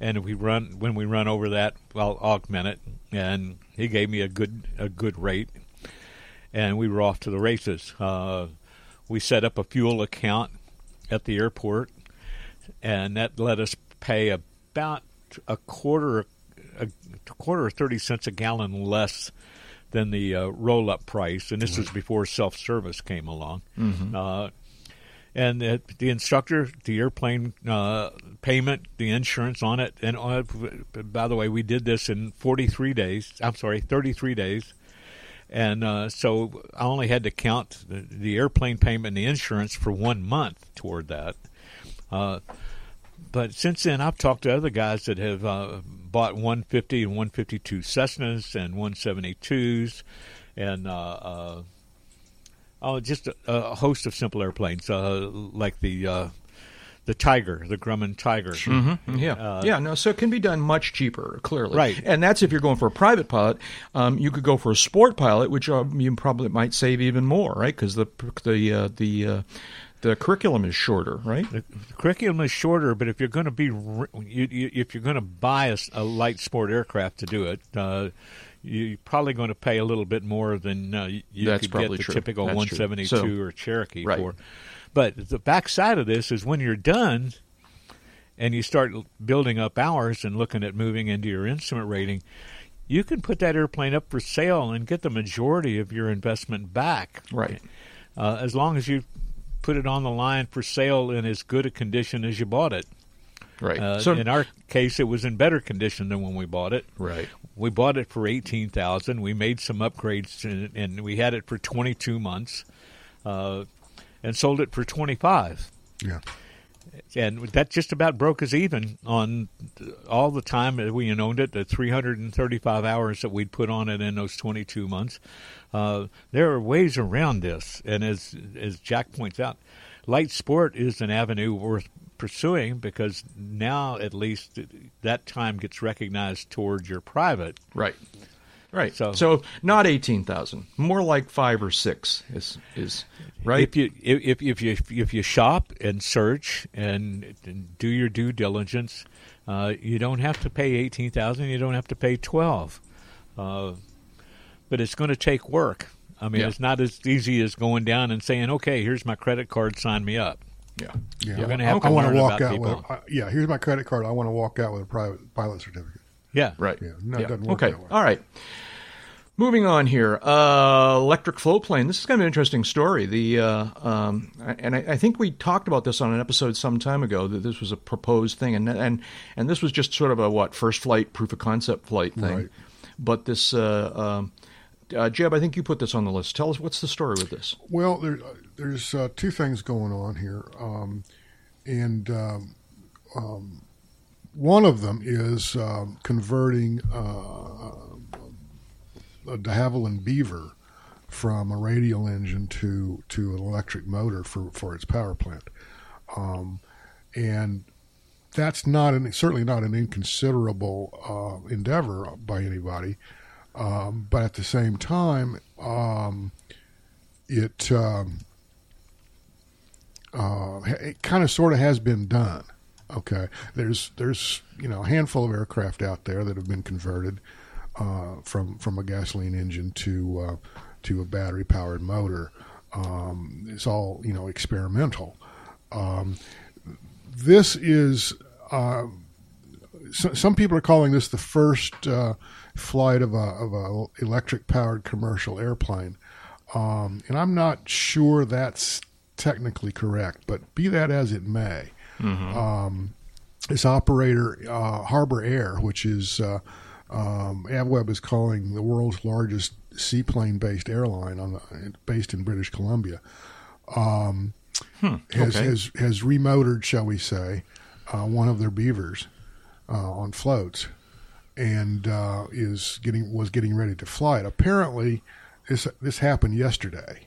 and we run when we run over that, I'll augment it. And he gave me a good a good rate, and we were off to the races. Uh, we set up a fuel account at the airport, and that let us pay about a quarter a quarter or thirty cents a gallon less than the uh, roll up price, and this was before self service came along. Uh, and the, the instructor, the airplane uh, payment, the insurance on it, and uh, by the way, we did this in 43 days. I'm sorry, 33 days. And uh, so I only had to count the, the airplane payment and the insurance for one month toward that. Uh, but since then, I've talked to other guys that have uh, bought 150 and 152 Cessnas and 172s, and uh, oh, just a, a host of simple airplanes uh, like the uh, the Tiger, the Grumman Tiger. Mm-hmm. Yeah, Uh, yeah. No, so it can be done much cheaper, clearly. Right. and that's if you're going for a private pilot. Um, you could go for a sport pilot, which uh, you probably might save even more, right? Because the the uh, the uh, the curriculum is shorter, right? The curriculum is shorter, but if you're going to be, you, you, if you're going to buy a light sport aircraft to do it, uh, you're probably going to pay a little bit more than uh, you That's could get the true. typical That's 172 So- or Cherokee Right. for. But the backside of this is when you're done and you start building up hours and looking at moving into your instrument rating, you can put that airplane up for sale and get the majority of your investment back. Right. Uh, as long as you put it on the line for sale in as good a condition as you bought it. Right. Uh, so in our case, it was in better condition than when we bought it. right. We bought it for eighteen thousand. We made some upgrades, and, and we had it for twenty two months, uh, and sold it for twenty five. Yeah. And that just about broke us even on all the time that we owned it. The three hundred and thirty five hours that we'd put on it in those twenty two months. Uh, there are ways around this, and as as Jack points out, light sport is an avenue worth pursuing because now at least that time gets recognized toward your private. Right. Right. So- So, not eighteen thousand. More like five or six is is right. If you if if you if you shop and search and, and do your due diligence, uh, you don't have to pay eighteen thousand. You don't have to pay twelve. Uh, but it's going to take work. I mean, Yeah. it's not as easy as going down and saying, "Okay, here's my credit card. Sign me up." Yeah. Yeah. You're gonna have to I wanna learn walk about out people. with. I, yeah, here's my credit card. I want to walk out with a private pilot certificate. Yeah, Right. Yeah, no, it doesn't work okay. that way. All right. Moving on here, uh, electric float plane. This is kind of an interesting story. The uh, um, and I, I think we talked about this on an episode some time ago that this was a proposed thing, and and and this was just sort of a what first flight proof of concept flight thing. Right. But this, uh, um, uh, Jeb, I think you put this on the list. Tell us what's the story with this. Well, there, there's uh, two things going on here, um, and um, um, one of them is um, converting uh, a de Havilland Beaver from a radial engine to to an electric motor for, for its power plant, um, and that's not an, certainly not an inconsiderable uh, endeavor by anybody. Um, but at the same time, it um, uh, it kind of sort of has been done. Okay, there's there's you know a handful of aircraft out there that have been converted uh, from from a gasoline engine to uh, to a battery powered motor. Um, it's all you know experimental. Um, this is uh, so, some people are calling this the first uh, flight of a of a electric powered commercial airplane, um, and I'm not sure that's technically correct. But be that as it may, um, this operator uh, Harbour Air, which is uh, um, AvWeb is calling the world's largest seaplane based airline on the, based in British Columbia. Um, has, okay. has has remotored, shall we say, uh, one of their beavers uh, on floats, and uh, is getting was getting ready to fly it. Apparently, this this happened yesterday,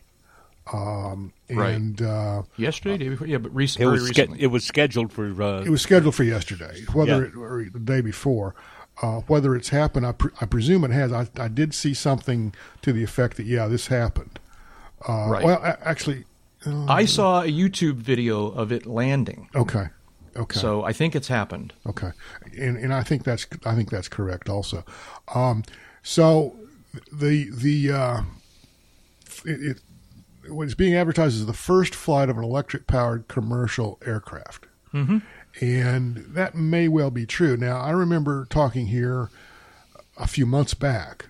um, Right. and uh, Yesterday, day before, yeah, but rec- it very was ske- recently. it was scheduled for. Uh, it was scheduled for yesterday. Whether Yeah. it, or the day before, uh, whether it's happened, I, pre- I presume it has. I, I did see something to the effect that yeah, this happened. Uh, Right. Well, a- actually, I saw a YouTube video of it landing, okay, okay. so I think it's happened. Okay, and and I think that's I think that's correct also. Um, so the the uh, it, it what is being advertised is the first flight of an electric powered commercial aircraft, mm-hmm. and that may well be true. Now I remember talking here a few months back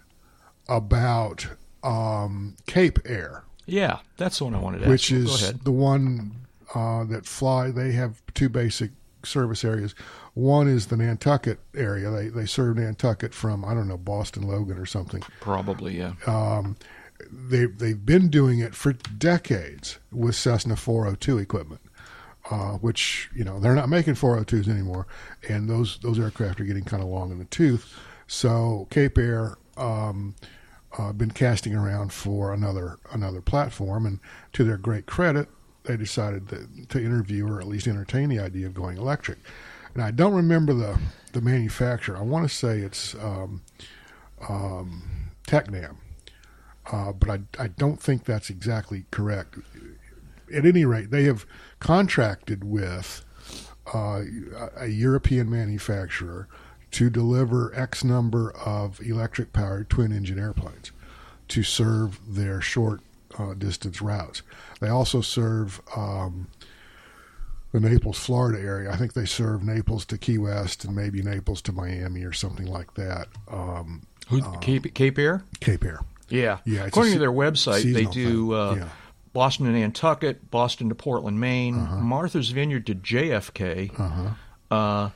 about um, Cape Air Yeah, that's the one I wanted to which is the one uh, that fly. They have two basic service areas. One is the Nantucket area. They they serve Nantucket from I don't know Boston Logan or something. Probably, yeah. Um, they they've been doing it for decades with Cessna 402 equipment. Uh, which you know they're not making 402s anymore, and those those aircraft are getting kind of long in the tooth. So Cape Air um, uh, been casting around for another another platform, and to their great credit, they decided to, to interview or at least entertain the idea of going electric. And I don't remember the the manufacturer. I want to say it's um, um, Tecnam, uh, but I I don't think that's exactly correct. At any rate, they have contracted with uh, a European manufacturer to deliver X number of electric powered twin engine airplanes to serve their short uh, distance routes. They also serve um, the Naples, Florida area. I think they serve Naples to Key West and maybe Naples to Miami or something like that. Um, Who, Cape, Cape Air? Cape Air. Yeah. Yeah, According a to their website, they do uh, Yeah. Boston to Nantucket, Boston to Portland, Maine, Uh-huh. Martha's Vineyard to JFK, uh,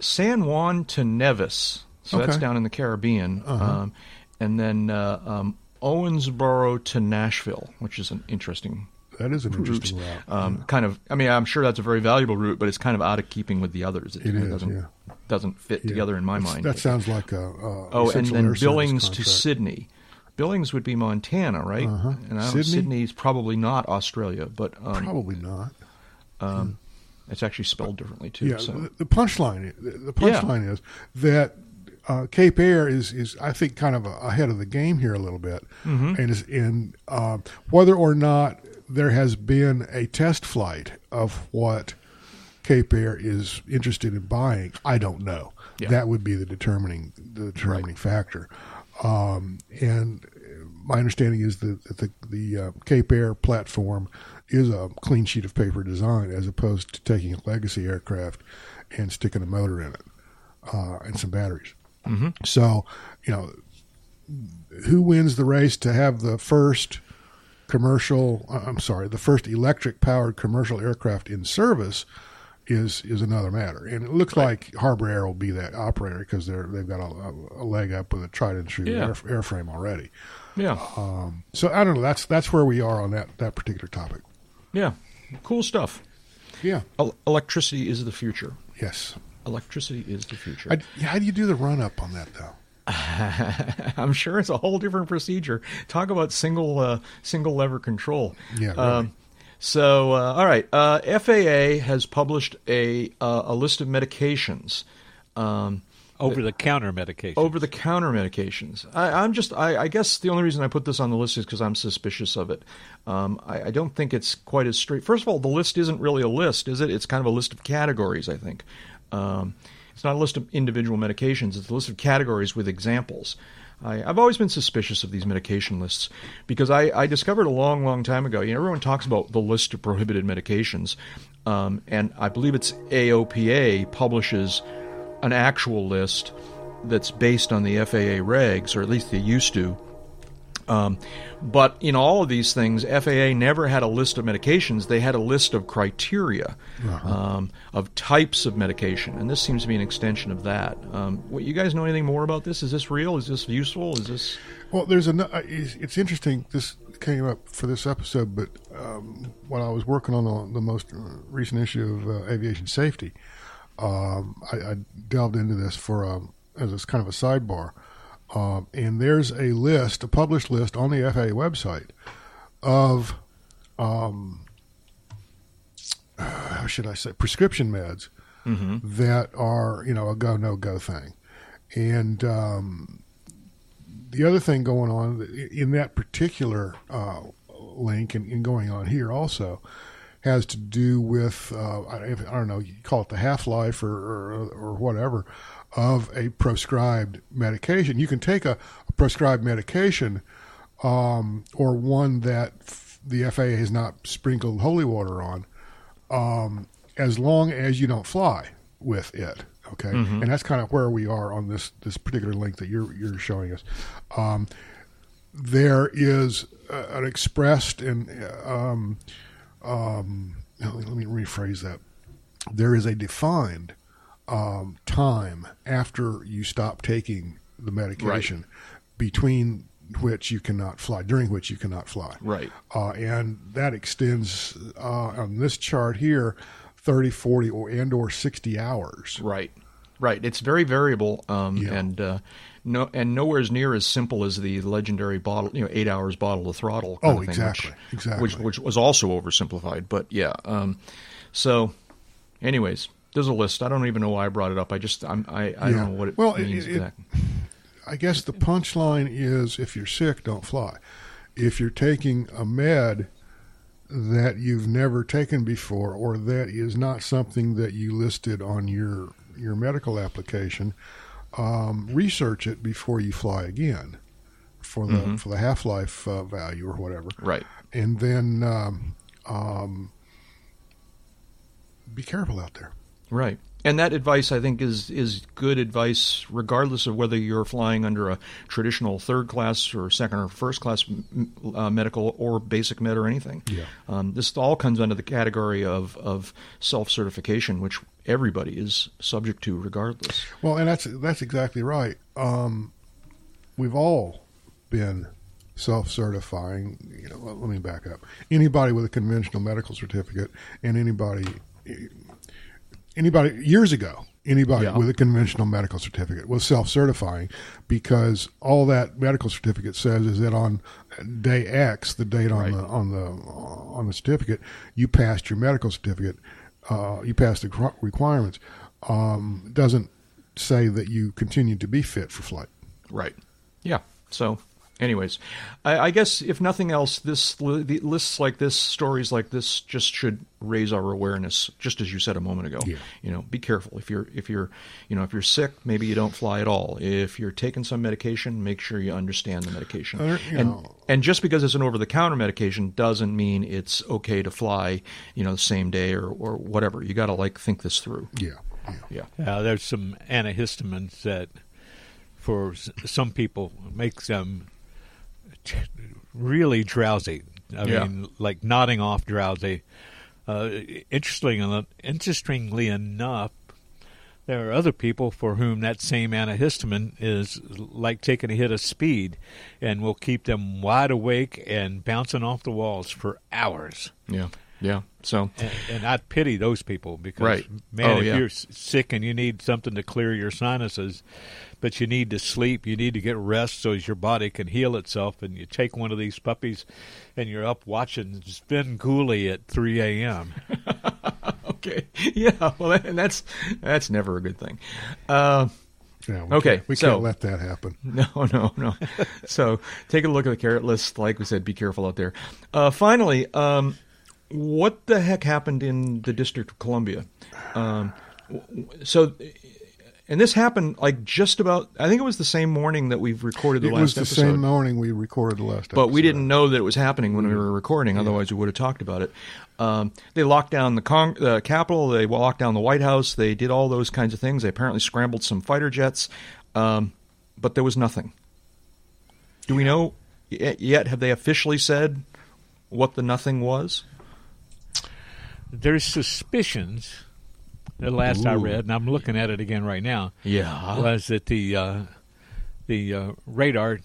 San Juan to Nevis. So that's down in the Caribbean. Um, and then uh, um, Owensboro to Nashville, which is an interesting That is an route. interesting route. Um, Kind of, I mean, I'm sure that's a very valuable route, but it's kind of out of keeping with the others. It of is, doesn't, yeah. doesn't fit Yeah. together in my That's- mind. That sounds like a, a Oh, and then Billings to. Sidney. Billings would be Montana, right? Uh-huh. And Sydney? Sydney's probably not Australia, but um, Probably not. um, it's actually spelled differently too. Yeah, so the, punchline. The the Yeah. punchline is that uh, Cape Air is is I think kind of ahead of the game here a little bit, Mm-hmm. and is in uh, whether or not there has been a test flight of what Cape Air is interested in buying. I don't know. Yeah. That would be the determining the determining factor. Um, and my understanding is that, the the uh, Cape Air platform is a clean sheet of paper design, as opposed to taking a legacy aircraft and sticking a motor in it uh, and some batteries. Mm-hmm. So, you know, who wins the race to have the first commercial? uh, I'm sorry, the first electric powered commercial aircraft in service is is another matter. And it looks like Harbour Air will be that operator because they're they've got a, a leg up with a tried and true Yeah. air, airframe already. yeah, So I don't know. That's that's where we are on that that particular topic. yeah, cool stuff. Yeah. El- electricity is the future. Yes. Electricity is the future. I, how do you do the run up on that though? I'm sure it's a whole different procedure. Talk about single uh, single lever control. Yeah, really. Um, so, uh, all right. Uh, FAA has published a uh, a list of medications. Um, Over the counter medication. over the counter medications. I, I'm just, I, I guess the only reason I put this on the list is because I'm suspicious of it. Um, I, I don't think it's quite as straight. First of all, the list isn't really a list, is it? It's kind of a list of categories, I think. Um, it's not a list of individual medications, it's a list of categories with examples. I, I've always been suspicious of these medication lists because I, I discovered a long, long time ago. You know, everyone talks about the list of prohibited medications, um, and I believe it's AOPA publishes an actual list that's based on the FAA regs, or at least they used to. Um, but in all of these things, FAA never had a list of medications. They had a list of criteria um, of types of medication, and this seems to be an extension of that. Um, what, you guys know anything more about this? Is this real? Is this useful? Is this? Well, there's a. It's, it's interesting. This came up for this episode, but um, when I was working on the, the most recent issue of uh, aviation safety, um, I, I delved into this for um, as a kind of a sidebar. Um, and there's a list, a published list on the FAA website of, um, how should I say, prescription meds that are you know a go no go thing, and um, the other thing going on in that particular uh, link and, and going on here also has to do with uh, I, I don't know you call it the half life or, or or whatever of a prescribed medication. You can take a, a prescribed medication um, or one that f- the FAA has not sprinkled holy water on, um, as long as you don't fly with it. Okay, and that's kind of where we are on this this particular link that you're you're showing us. Um, there is uh, an expressed and um, let me rephrase that. There is a defined um, time after you stop taking the medication between which you cannot fly, during which you cannot fly. Right. Uh, and that extends uh, on this chart here 30, 40, or, and or 60 hours. Right, right. It's very variable, um, Yeah. and uh, no, and nowhere's near as simple as the legendary bottle, you know, eight hours bottle of throttle. kind Oh, of thing, exactly, which, exactly. Which, which was also oversimplified, but yeah. Um, so, anyways, there's a list. I don't even know why I brought it up. I just, I'm, I, I Yeah. don't know what it Well, means it-. I guess the punchline is if you're sick, don't fly. If you're taking a med that you've never taken before or that is not something that you listed on your your medical application, um, research it before you fly again for the Mm-hmm. for the half life uh, value or whatever, Right. and then um, um, be careful out there. Right. And that advice, I think, is is good advice, regardless of whether you're flying under a traditional third class or second or first class uh, medical or basic med or anything. Yeah. Um, this all comes under the category of of self certification, which everybody is subject to, regardless. Well, and that's that's exactly right. Um, we've all been self-certifying. You know, let, me back up. Anybody with a conventional medical certificate, and anybody, anybody years ago, anybody Yeah. with a conventional medical certificate was self-certifying because all that medical certificate says is that on day X, the date on Right. the on the on the certificate, you passed your medical certificate. Uh, you pass the requirements. Um, doesn't say that you continue to be fit for flight. Right. Yeah. So, anyways, I, I guess if nothing else, this the lists like this, stories like this, just should raise our awareness. Just as you said a moment ago. Yeah. You know, be careful if you're if you're you know if you're sick, maybe you don't fly at all. If you're taking some medication, make sure you understand the medication. Uh, and know- and just because it's an over the counter medication doesn't mean it's okay to fly. You know, the same day or or whatever. You got to like think this through. Yeah. yeah. Yeah. Uh, there's some antihistamines that, for some people, makes them t- really drowsy. I Yeah. mean, like nodding off drowsy. Uh, interestingly, interestingly enough, there are other people for whom that same antihistamine is like taking a hit of speed, and will keep them wide awake and bouncing off the walls for hours. Yeah. Yeah. So. And, and I pity those people because, Right. man, Oh, if yeah. you're sick and you need something to clear your sinuses, but you need to sleep, you need to get rest so as your body can heal itself, and you take one of these puppies and you're up watching Svengoolie at 3 a.m. Okay. Yeah. Well, and that's that's never a good thing. Uh, Yeah, we Okay, Can't, we so- can't let that happen. no, no, no. so take a look at the carrot list. Like we said, be careful out there. Uh, finally, um, what the heck happened in the District of Columbia? Um, so, and this happened like just about. I think it was the same morning that we've recorded the It last It was the episode. same morning we recorded the last but we didn't know that it was happening when we were recording. Otherwise, we would have talked about it. Um, they locked down the Cong- uh, Capitol. They locked down the White House. They did all those kinds of things. They apparently scrambled some fighter jets, um, but there was nothing. Do we know yet? Have they officially said what the nothing was? There's suspicions. The last I read, and I'm looking at it again right now, Yeah. was that the uh, the uh, radar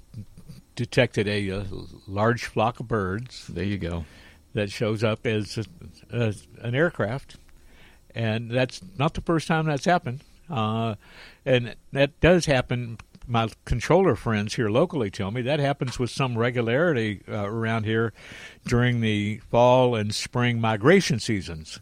detected a, uh large flock of birds There you go. that shows up as, as an aircraft, and that's not the first time that's happened. Uh, and that does happen. My controller friends here locally tell me that happens with some regularity uh, around here during the fall and spring migration seasons.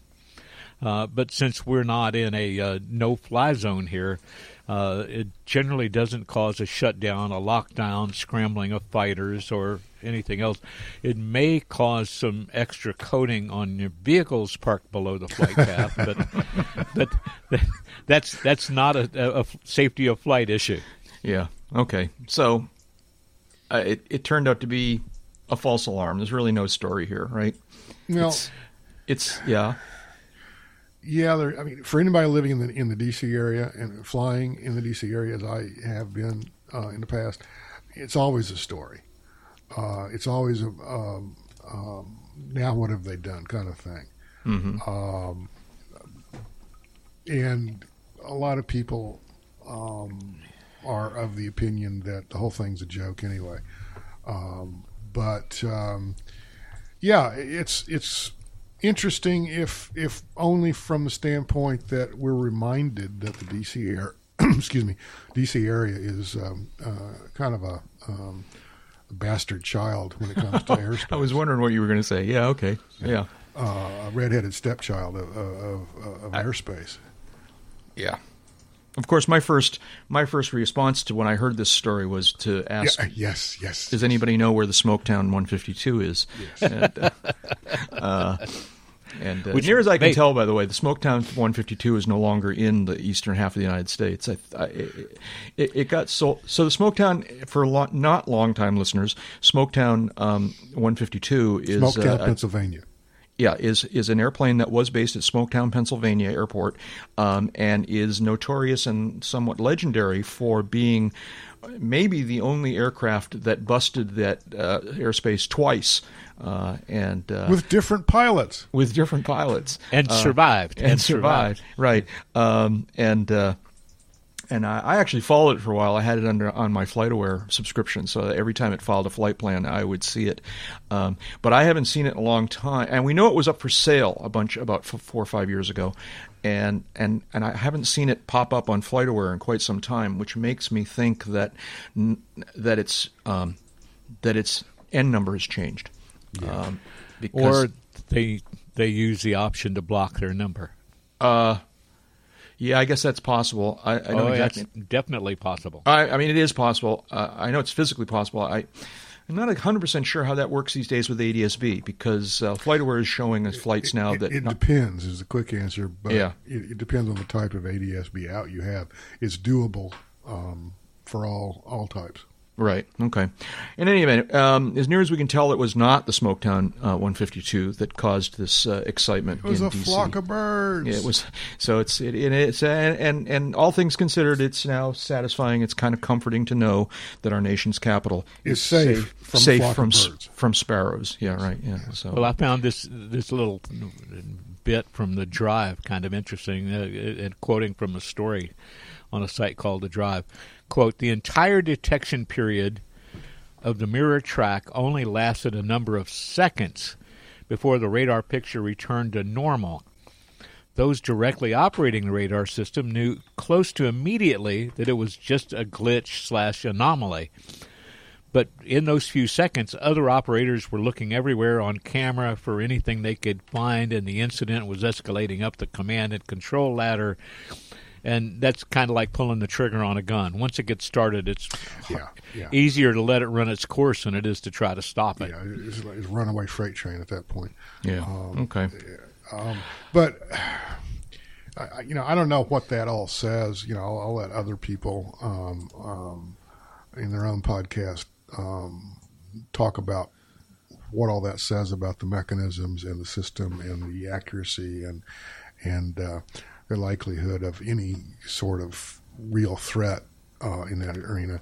Uh, but since we're not in a uh, no-fly zone here, uh, it generally doesn't cause a shutdown, a lockdown, scrambling of fighters, or anything else. It may cause some extra coating on your vehicles parked below the flight path, but but that's that's not a, a safety of flight issue. Yeah. Okay. So uh, it it turned out to be a false alarm. There's really no story here, right? Well, It's, it's yeah. yeah. There, I mean, for anybody living in the in the DC area and flying in the DC area, as I have been uh, in the past, it's always a story. Uh, it's always a um, um, now what have they done kind of thing. Mm-hmm. Um, and a lot of people um, are of the opinion that the whole thing's a joke anyway. Um, but um, yeah, it's it's interesting if if only from the standpoint that we're reminded that the DC air, excuse me, DC area is um, uh, kind of a, um, a bastard child when it comes to airspace. I was wondering what you were going to say. Yeah. Okay. Yeah. uh, a redheaded stepchild of, of, of, of airspace. Yeah. Of course, my first my first response to when I heard this story was to ask, Yeah, yes, yes. "Does anybody know where the Smoketown 152 is?" And, uh, uh, And uh, Which near as I can may- tell, by the way, the Smoketown 152 is no longer in the eastern half of the United States. I, I, it, it got sold. So the Smoketown, for lo- not long-time listeners, Smoketown um, 152 is Smoketown, uh, a- Pennsylvania. Yeah, is is an airplane that was based at Smoketown, Pennsylvania airport, um, and is notorious and somewhat legendary for being maybe the only aircraft that busted that uh, airspace twice, uh, and uh, With different pilots. with different pilots And Uh, survived. and, And survived. Right, um, and. And I, I actually followed it for a while. I had it under on my FlightAware subscription, so every time it filed a flight plan, I would see it. Um, but I haven't seen it in a long time, and we know it was up for sale a bunch about f- four or five years ago, and and and I haven't seen it pop up on FlightAware in quite some time, which makes me think that n- that it's um, that its N number has changed. Um, because, Or they they use the option to block their number. uh, yeah, I guess that's possible. I, I know oh, exactly. that's definitely possible. I, I mean, it is possible. Uh, I know it's physically possible. I, I'm not 100% sure how that works these days with ADSB because uh, FlightAware is showing us flights now it, that. it not- depends is the quick answer, but Yeah. it, it depends on the type of ADSB out you have. It's doable um, for all all types. Right. Okay. In any event, um, as near as we can tell, it was not the Smoketown uh, 152 that caused this uh, excitement It was in a DC. flock of birds. It was so it's it, it it's and, and and all things considered, it's now satisfying. It's kind of comforting to know that our nation's capital Is is safe from safe flock from s- birds. from sparrows. Yeah, right. Yeah. So Well, I found this this little bit from the Drive kind of interesting, uh, and quoting from a story on a site called the Drive. "Quote: The entire detection period of the mirror track only lasted a number of seconds before the radar picture returned to normal." Those directly operating the radar system knew close to immediately that it was just a glitch slash anomaly. But in those few seconds, other operators were looking everywhere on camera for anything they could find, and the incident was escalating up the command and control ladder. And that's kind of like pulling the trigger on a gun. Once it gets started, it's Yeah, yeah. easier to let it run its course than it is to try to stop it. yeah, it's, like- it's a runaway freight train at that point. yeah. Um, okay. But I, I- you know, I don't know what that all says. You know, I'll, I'll let other people um, um, in their own podcast um, talk about what all that says about the mechanisms and the system and the accuracy and and uh, the likelihood of any sort of real threat uh, in that arena.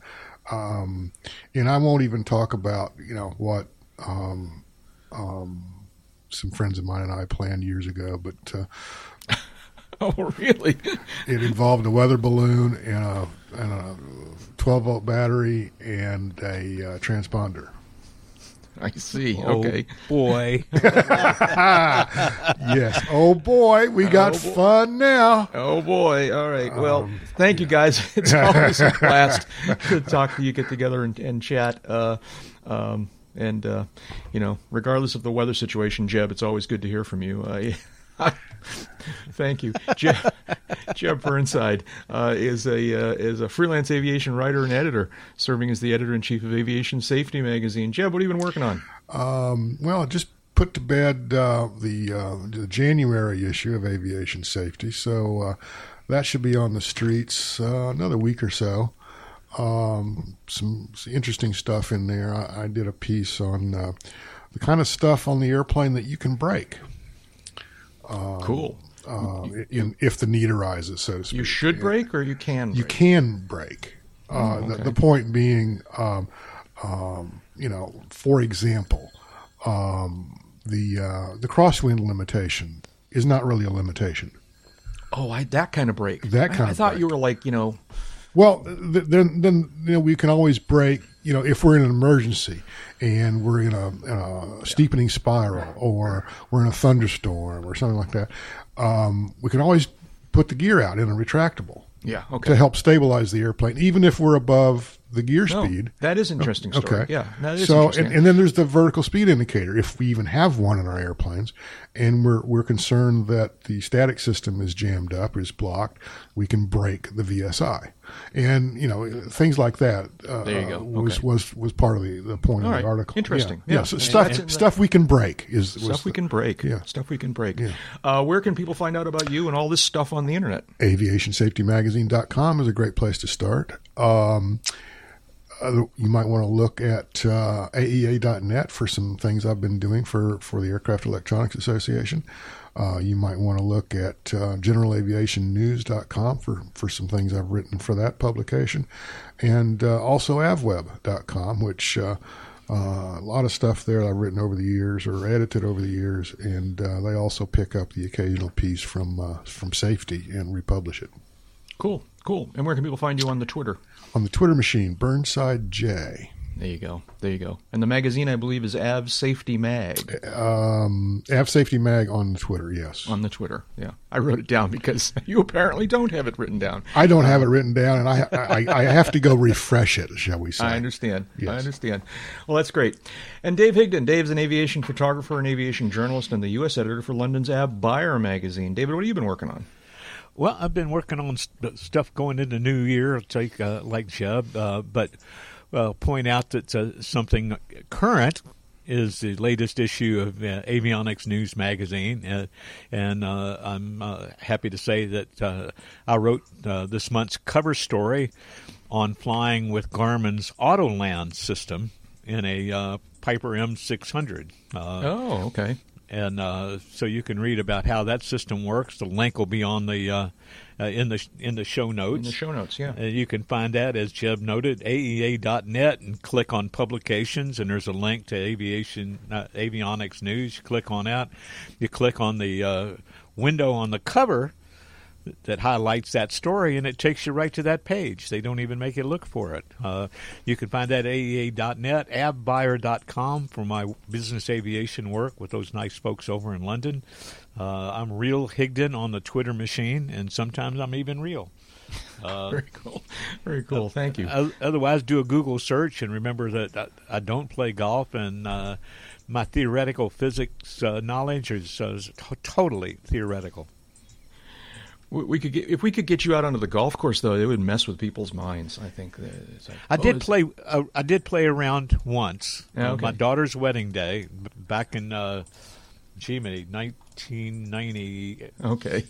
Um, and I won't even talk about you know what um, um, some friends of mine and I planned years ago, but uh, Oh, really? it involved a weather balloon and a, and a 12 volt battery and a uh, transponder. I see. Oh, Okay. boy. Yes. oh boy, we got fun now. Oh boy! All right. Well, thank you guys. It's always a blast to talk to you, get together, and, and chat. Uh, um, and uh, you know, regardless of the weather situation, Jeb, it's always good to hear from you. Uh, thank you, Jeb. Jeb Burnside uh, is a uh, is a freelance aviation writer and editor, serving as the editor in chief of Aviation Safety magazine. Jeb, what have you been working on? Um, well, just put to bed uh, the, uh, the January issue of Aviation Safety, so uh, that should be on the streets uh, another week or so. Um, some, some interesting stuff in there. I, I did a piece on the kind of stuff on the airplane that you can break. Cool. uh, in, if the need arises, so to speak. You should break, or you can. You break? can break. Uh, Oh, the, okay. the point being, um, um, you know, for example, um, the uh, the crosswind limitation is not really a limitation. Oh, I, that kind of break. That I- kind I, of thought break. you were like, you know, Well, then then you know we can always break. You know, if we're in an emergency and we're in a, in a steepening spiral or we're in a thunderstorm or something like that, um, we can always put the gear out in a retractable. yeah, Okay. to help stabilize the airplane, even if we're above the gear No, speed. that is interesting story. Okay. Yeah, that is so, and, and then there's the vertical speed indicator. If we even have one in our airplanes, and we're we're concerned that the static system is jammed up, is blocked, we can break the VSI. And you know things like that. Uh, There you go. Was Okay. was was part of the, the point All of right. the article. Interesting. Yeah, Yeah. Yeah, so stuff and- stuff we can break is Stuff we can break. Yeah. Stuff we can break. Yeah. Uh, where can people find out about you and all this stuff on the internet? aviationsafetymagazine.com is a great place to start. Um, uh, you might want to look at uh, AEA.net for some things I've been doing for, for the Aircraft Electronics Association. Uh, you might want to look at uh, generalaviationnews.com for, for some things I've written for that publication. And uh, also avweb.com, which uh, uh, a lot of stuff there I've written over the years or edited over the years. And uh, they also pick up the occasional piece from, uh, from safety and republish it. Cool. Cool. And where can people find you on the Twitter? On the Twitter machine, Burnside J. There you go. There you go. And the magazine, I believe, is Av Safety Mag Um, Av Safety Mag on Twitter, yes. on the Twitter. Yeah, I wrote it down because you apparently don't have it written down. I don't have it written down, and I, I I have to go refresh it, shall we say? I understand. I understand. Well, that's great. And Dave Higdon. Dave's an aviation photographer and aviation journalist and the U.S. editor for London's AvBuyer magazine. David, what have you been working on? Well, I've been working on st- stuff going into New Year, take uh, like Jeb, uh, but uh, point out that uh, something current is the latest issue of uh, Avionics News magazine, uh, and uh, I'm uh, happy to say that I wrote this month's cover story on flying with Garmin's AutoLand system in a Piper M600. Uh, Oh, okay. And uh, so you can read about how that system works. The link will be on the uh, uh, in the in the show notes. In the show notes, yeah. You can find that, as Jeb noted, AEA.net and click on publications, and there's a link to aviation uh, avionics news. You click on that. You click on the uh, window on the cover that highlights that story, and it takes you right to that page. They don't even make you look for it. Uh, you can find that at AEA.net, avbuyer.com for my business aviation work with those nice folks over in London. Uh, I'm Real Higdon on the Twitter machine, and sometimes I'm even real. Very cool. Very cool. Thank you. Otherwise, do a Google search and remember that I, I don't play golf, and uh, my theoretical physics uh, knowledge is, uh, to- totally theoretical. We, could get if we could get you out onto the golf course, though, it would mess with people's minds. I think. like, I oh, did play. Uh, I did play around once. Yeah, on okay. my daughter's wedding day back in, uh, gee, many, 1990. Okay.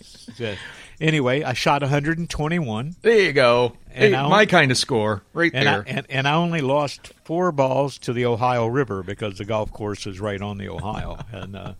Anyway, I shot 121, There you go. And Hey, I'll- my kind of score, right and I, there. and, and I only lost four balls to the Ohio River because the golf course is right on the Ohio. and uh,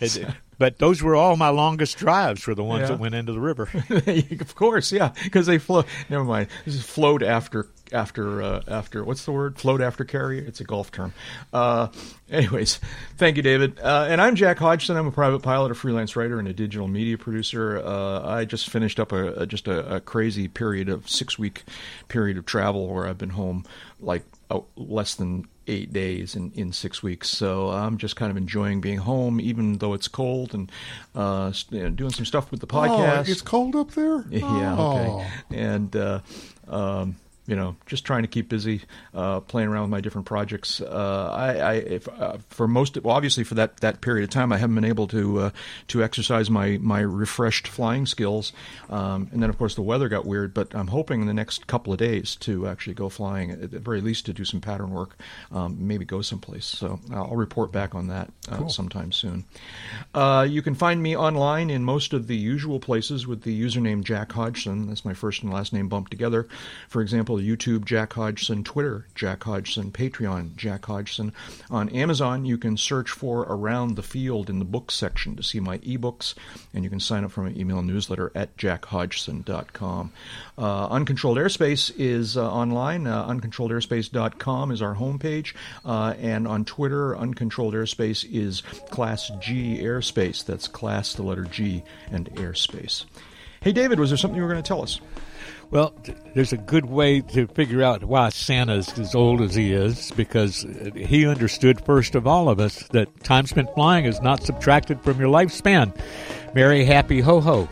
it, but those were all my longest drives were the ones Yeah. that went into the river. of course, yeah, because they float. Never mind. This is float after after uh, after what's the word? Float after carry. It's a golf term. Uh, anyways, thank you, David. Uh, and I'm Jack Hodgson. I'm a private pilot, a freelance writer, and a digital media producer. Uh, I just finished up a, a just a, a crazy period of six week period of travel where I've been home like uh, less than eight days in, in six weeks. So I'm just kind of enjoying being home, even though it's cold, and uh, you know, doing some stuff with the podcast. Oh, it's cold up there. Yeah, Oh. okay. And uh, um, you know, just trying to keep busy, uh, playing around with my different projects. Uh, I, I if, uh, for most, well, obviously for that, that period of time, I haven't been able to uh, to exercise my my refreshed flying skills. Um, and then, of course, the weather got weird. But I'm hoping in the next couple of days to actually go flying, at the very least to do some pattern work, um, maybe go someplace. So I'll report back on that uh, sometime soon. Uh, you can find me online in most of the usual places with the username Jack Hodgson. That's my first and last name bumped together. For example, YouTube Jack Hodgson, Twitter Jack Hodgson, Patreon Jack Hodgson. On Amazon, you can search for Around the Field in the books section to see my ebooks, and you can sign up for my email newsletter at jackhodgson.com. Uh, Uncontrolled Airspace is uh, online. Uh, uncontrolledairspace.com is our homepage, uh, and on Twitter, Uncontrolled Airspace is Class G Airspace. That's Class, the letter G, and Airspace. Hey, David, was there something you were going to tell us? Well, there's a good way to figure out why Santa's as old as he is because uh, he understood first of all of us that time spent flying is not subtracted from your lifespan. Merry, happy, ho ho.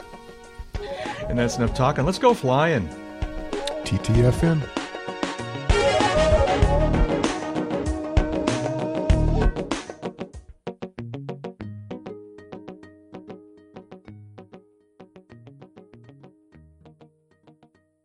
And that's enough talking. Let's go flying. TTFN.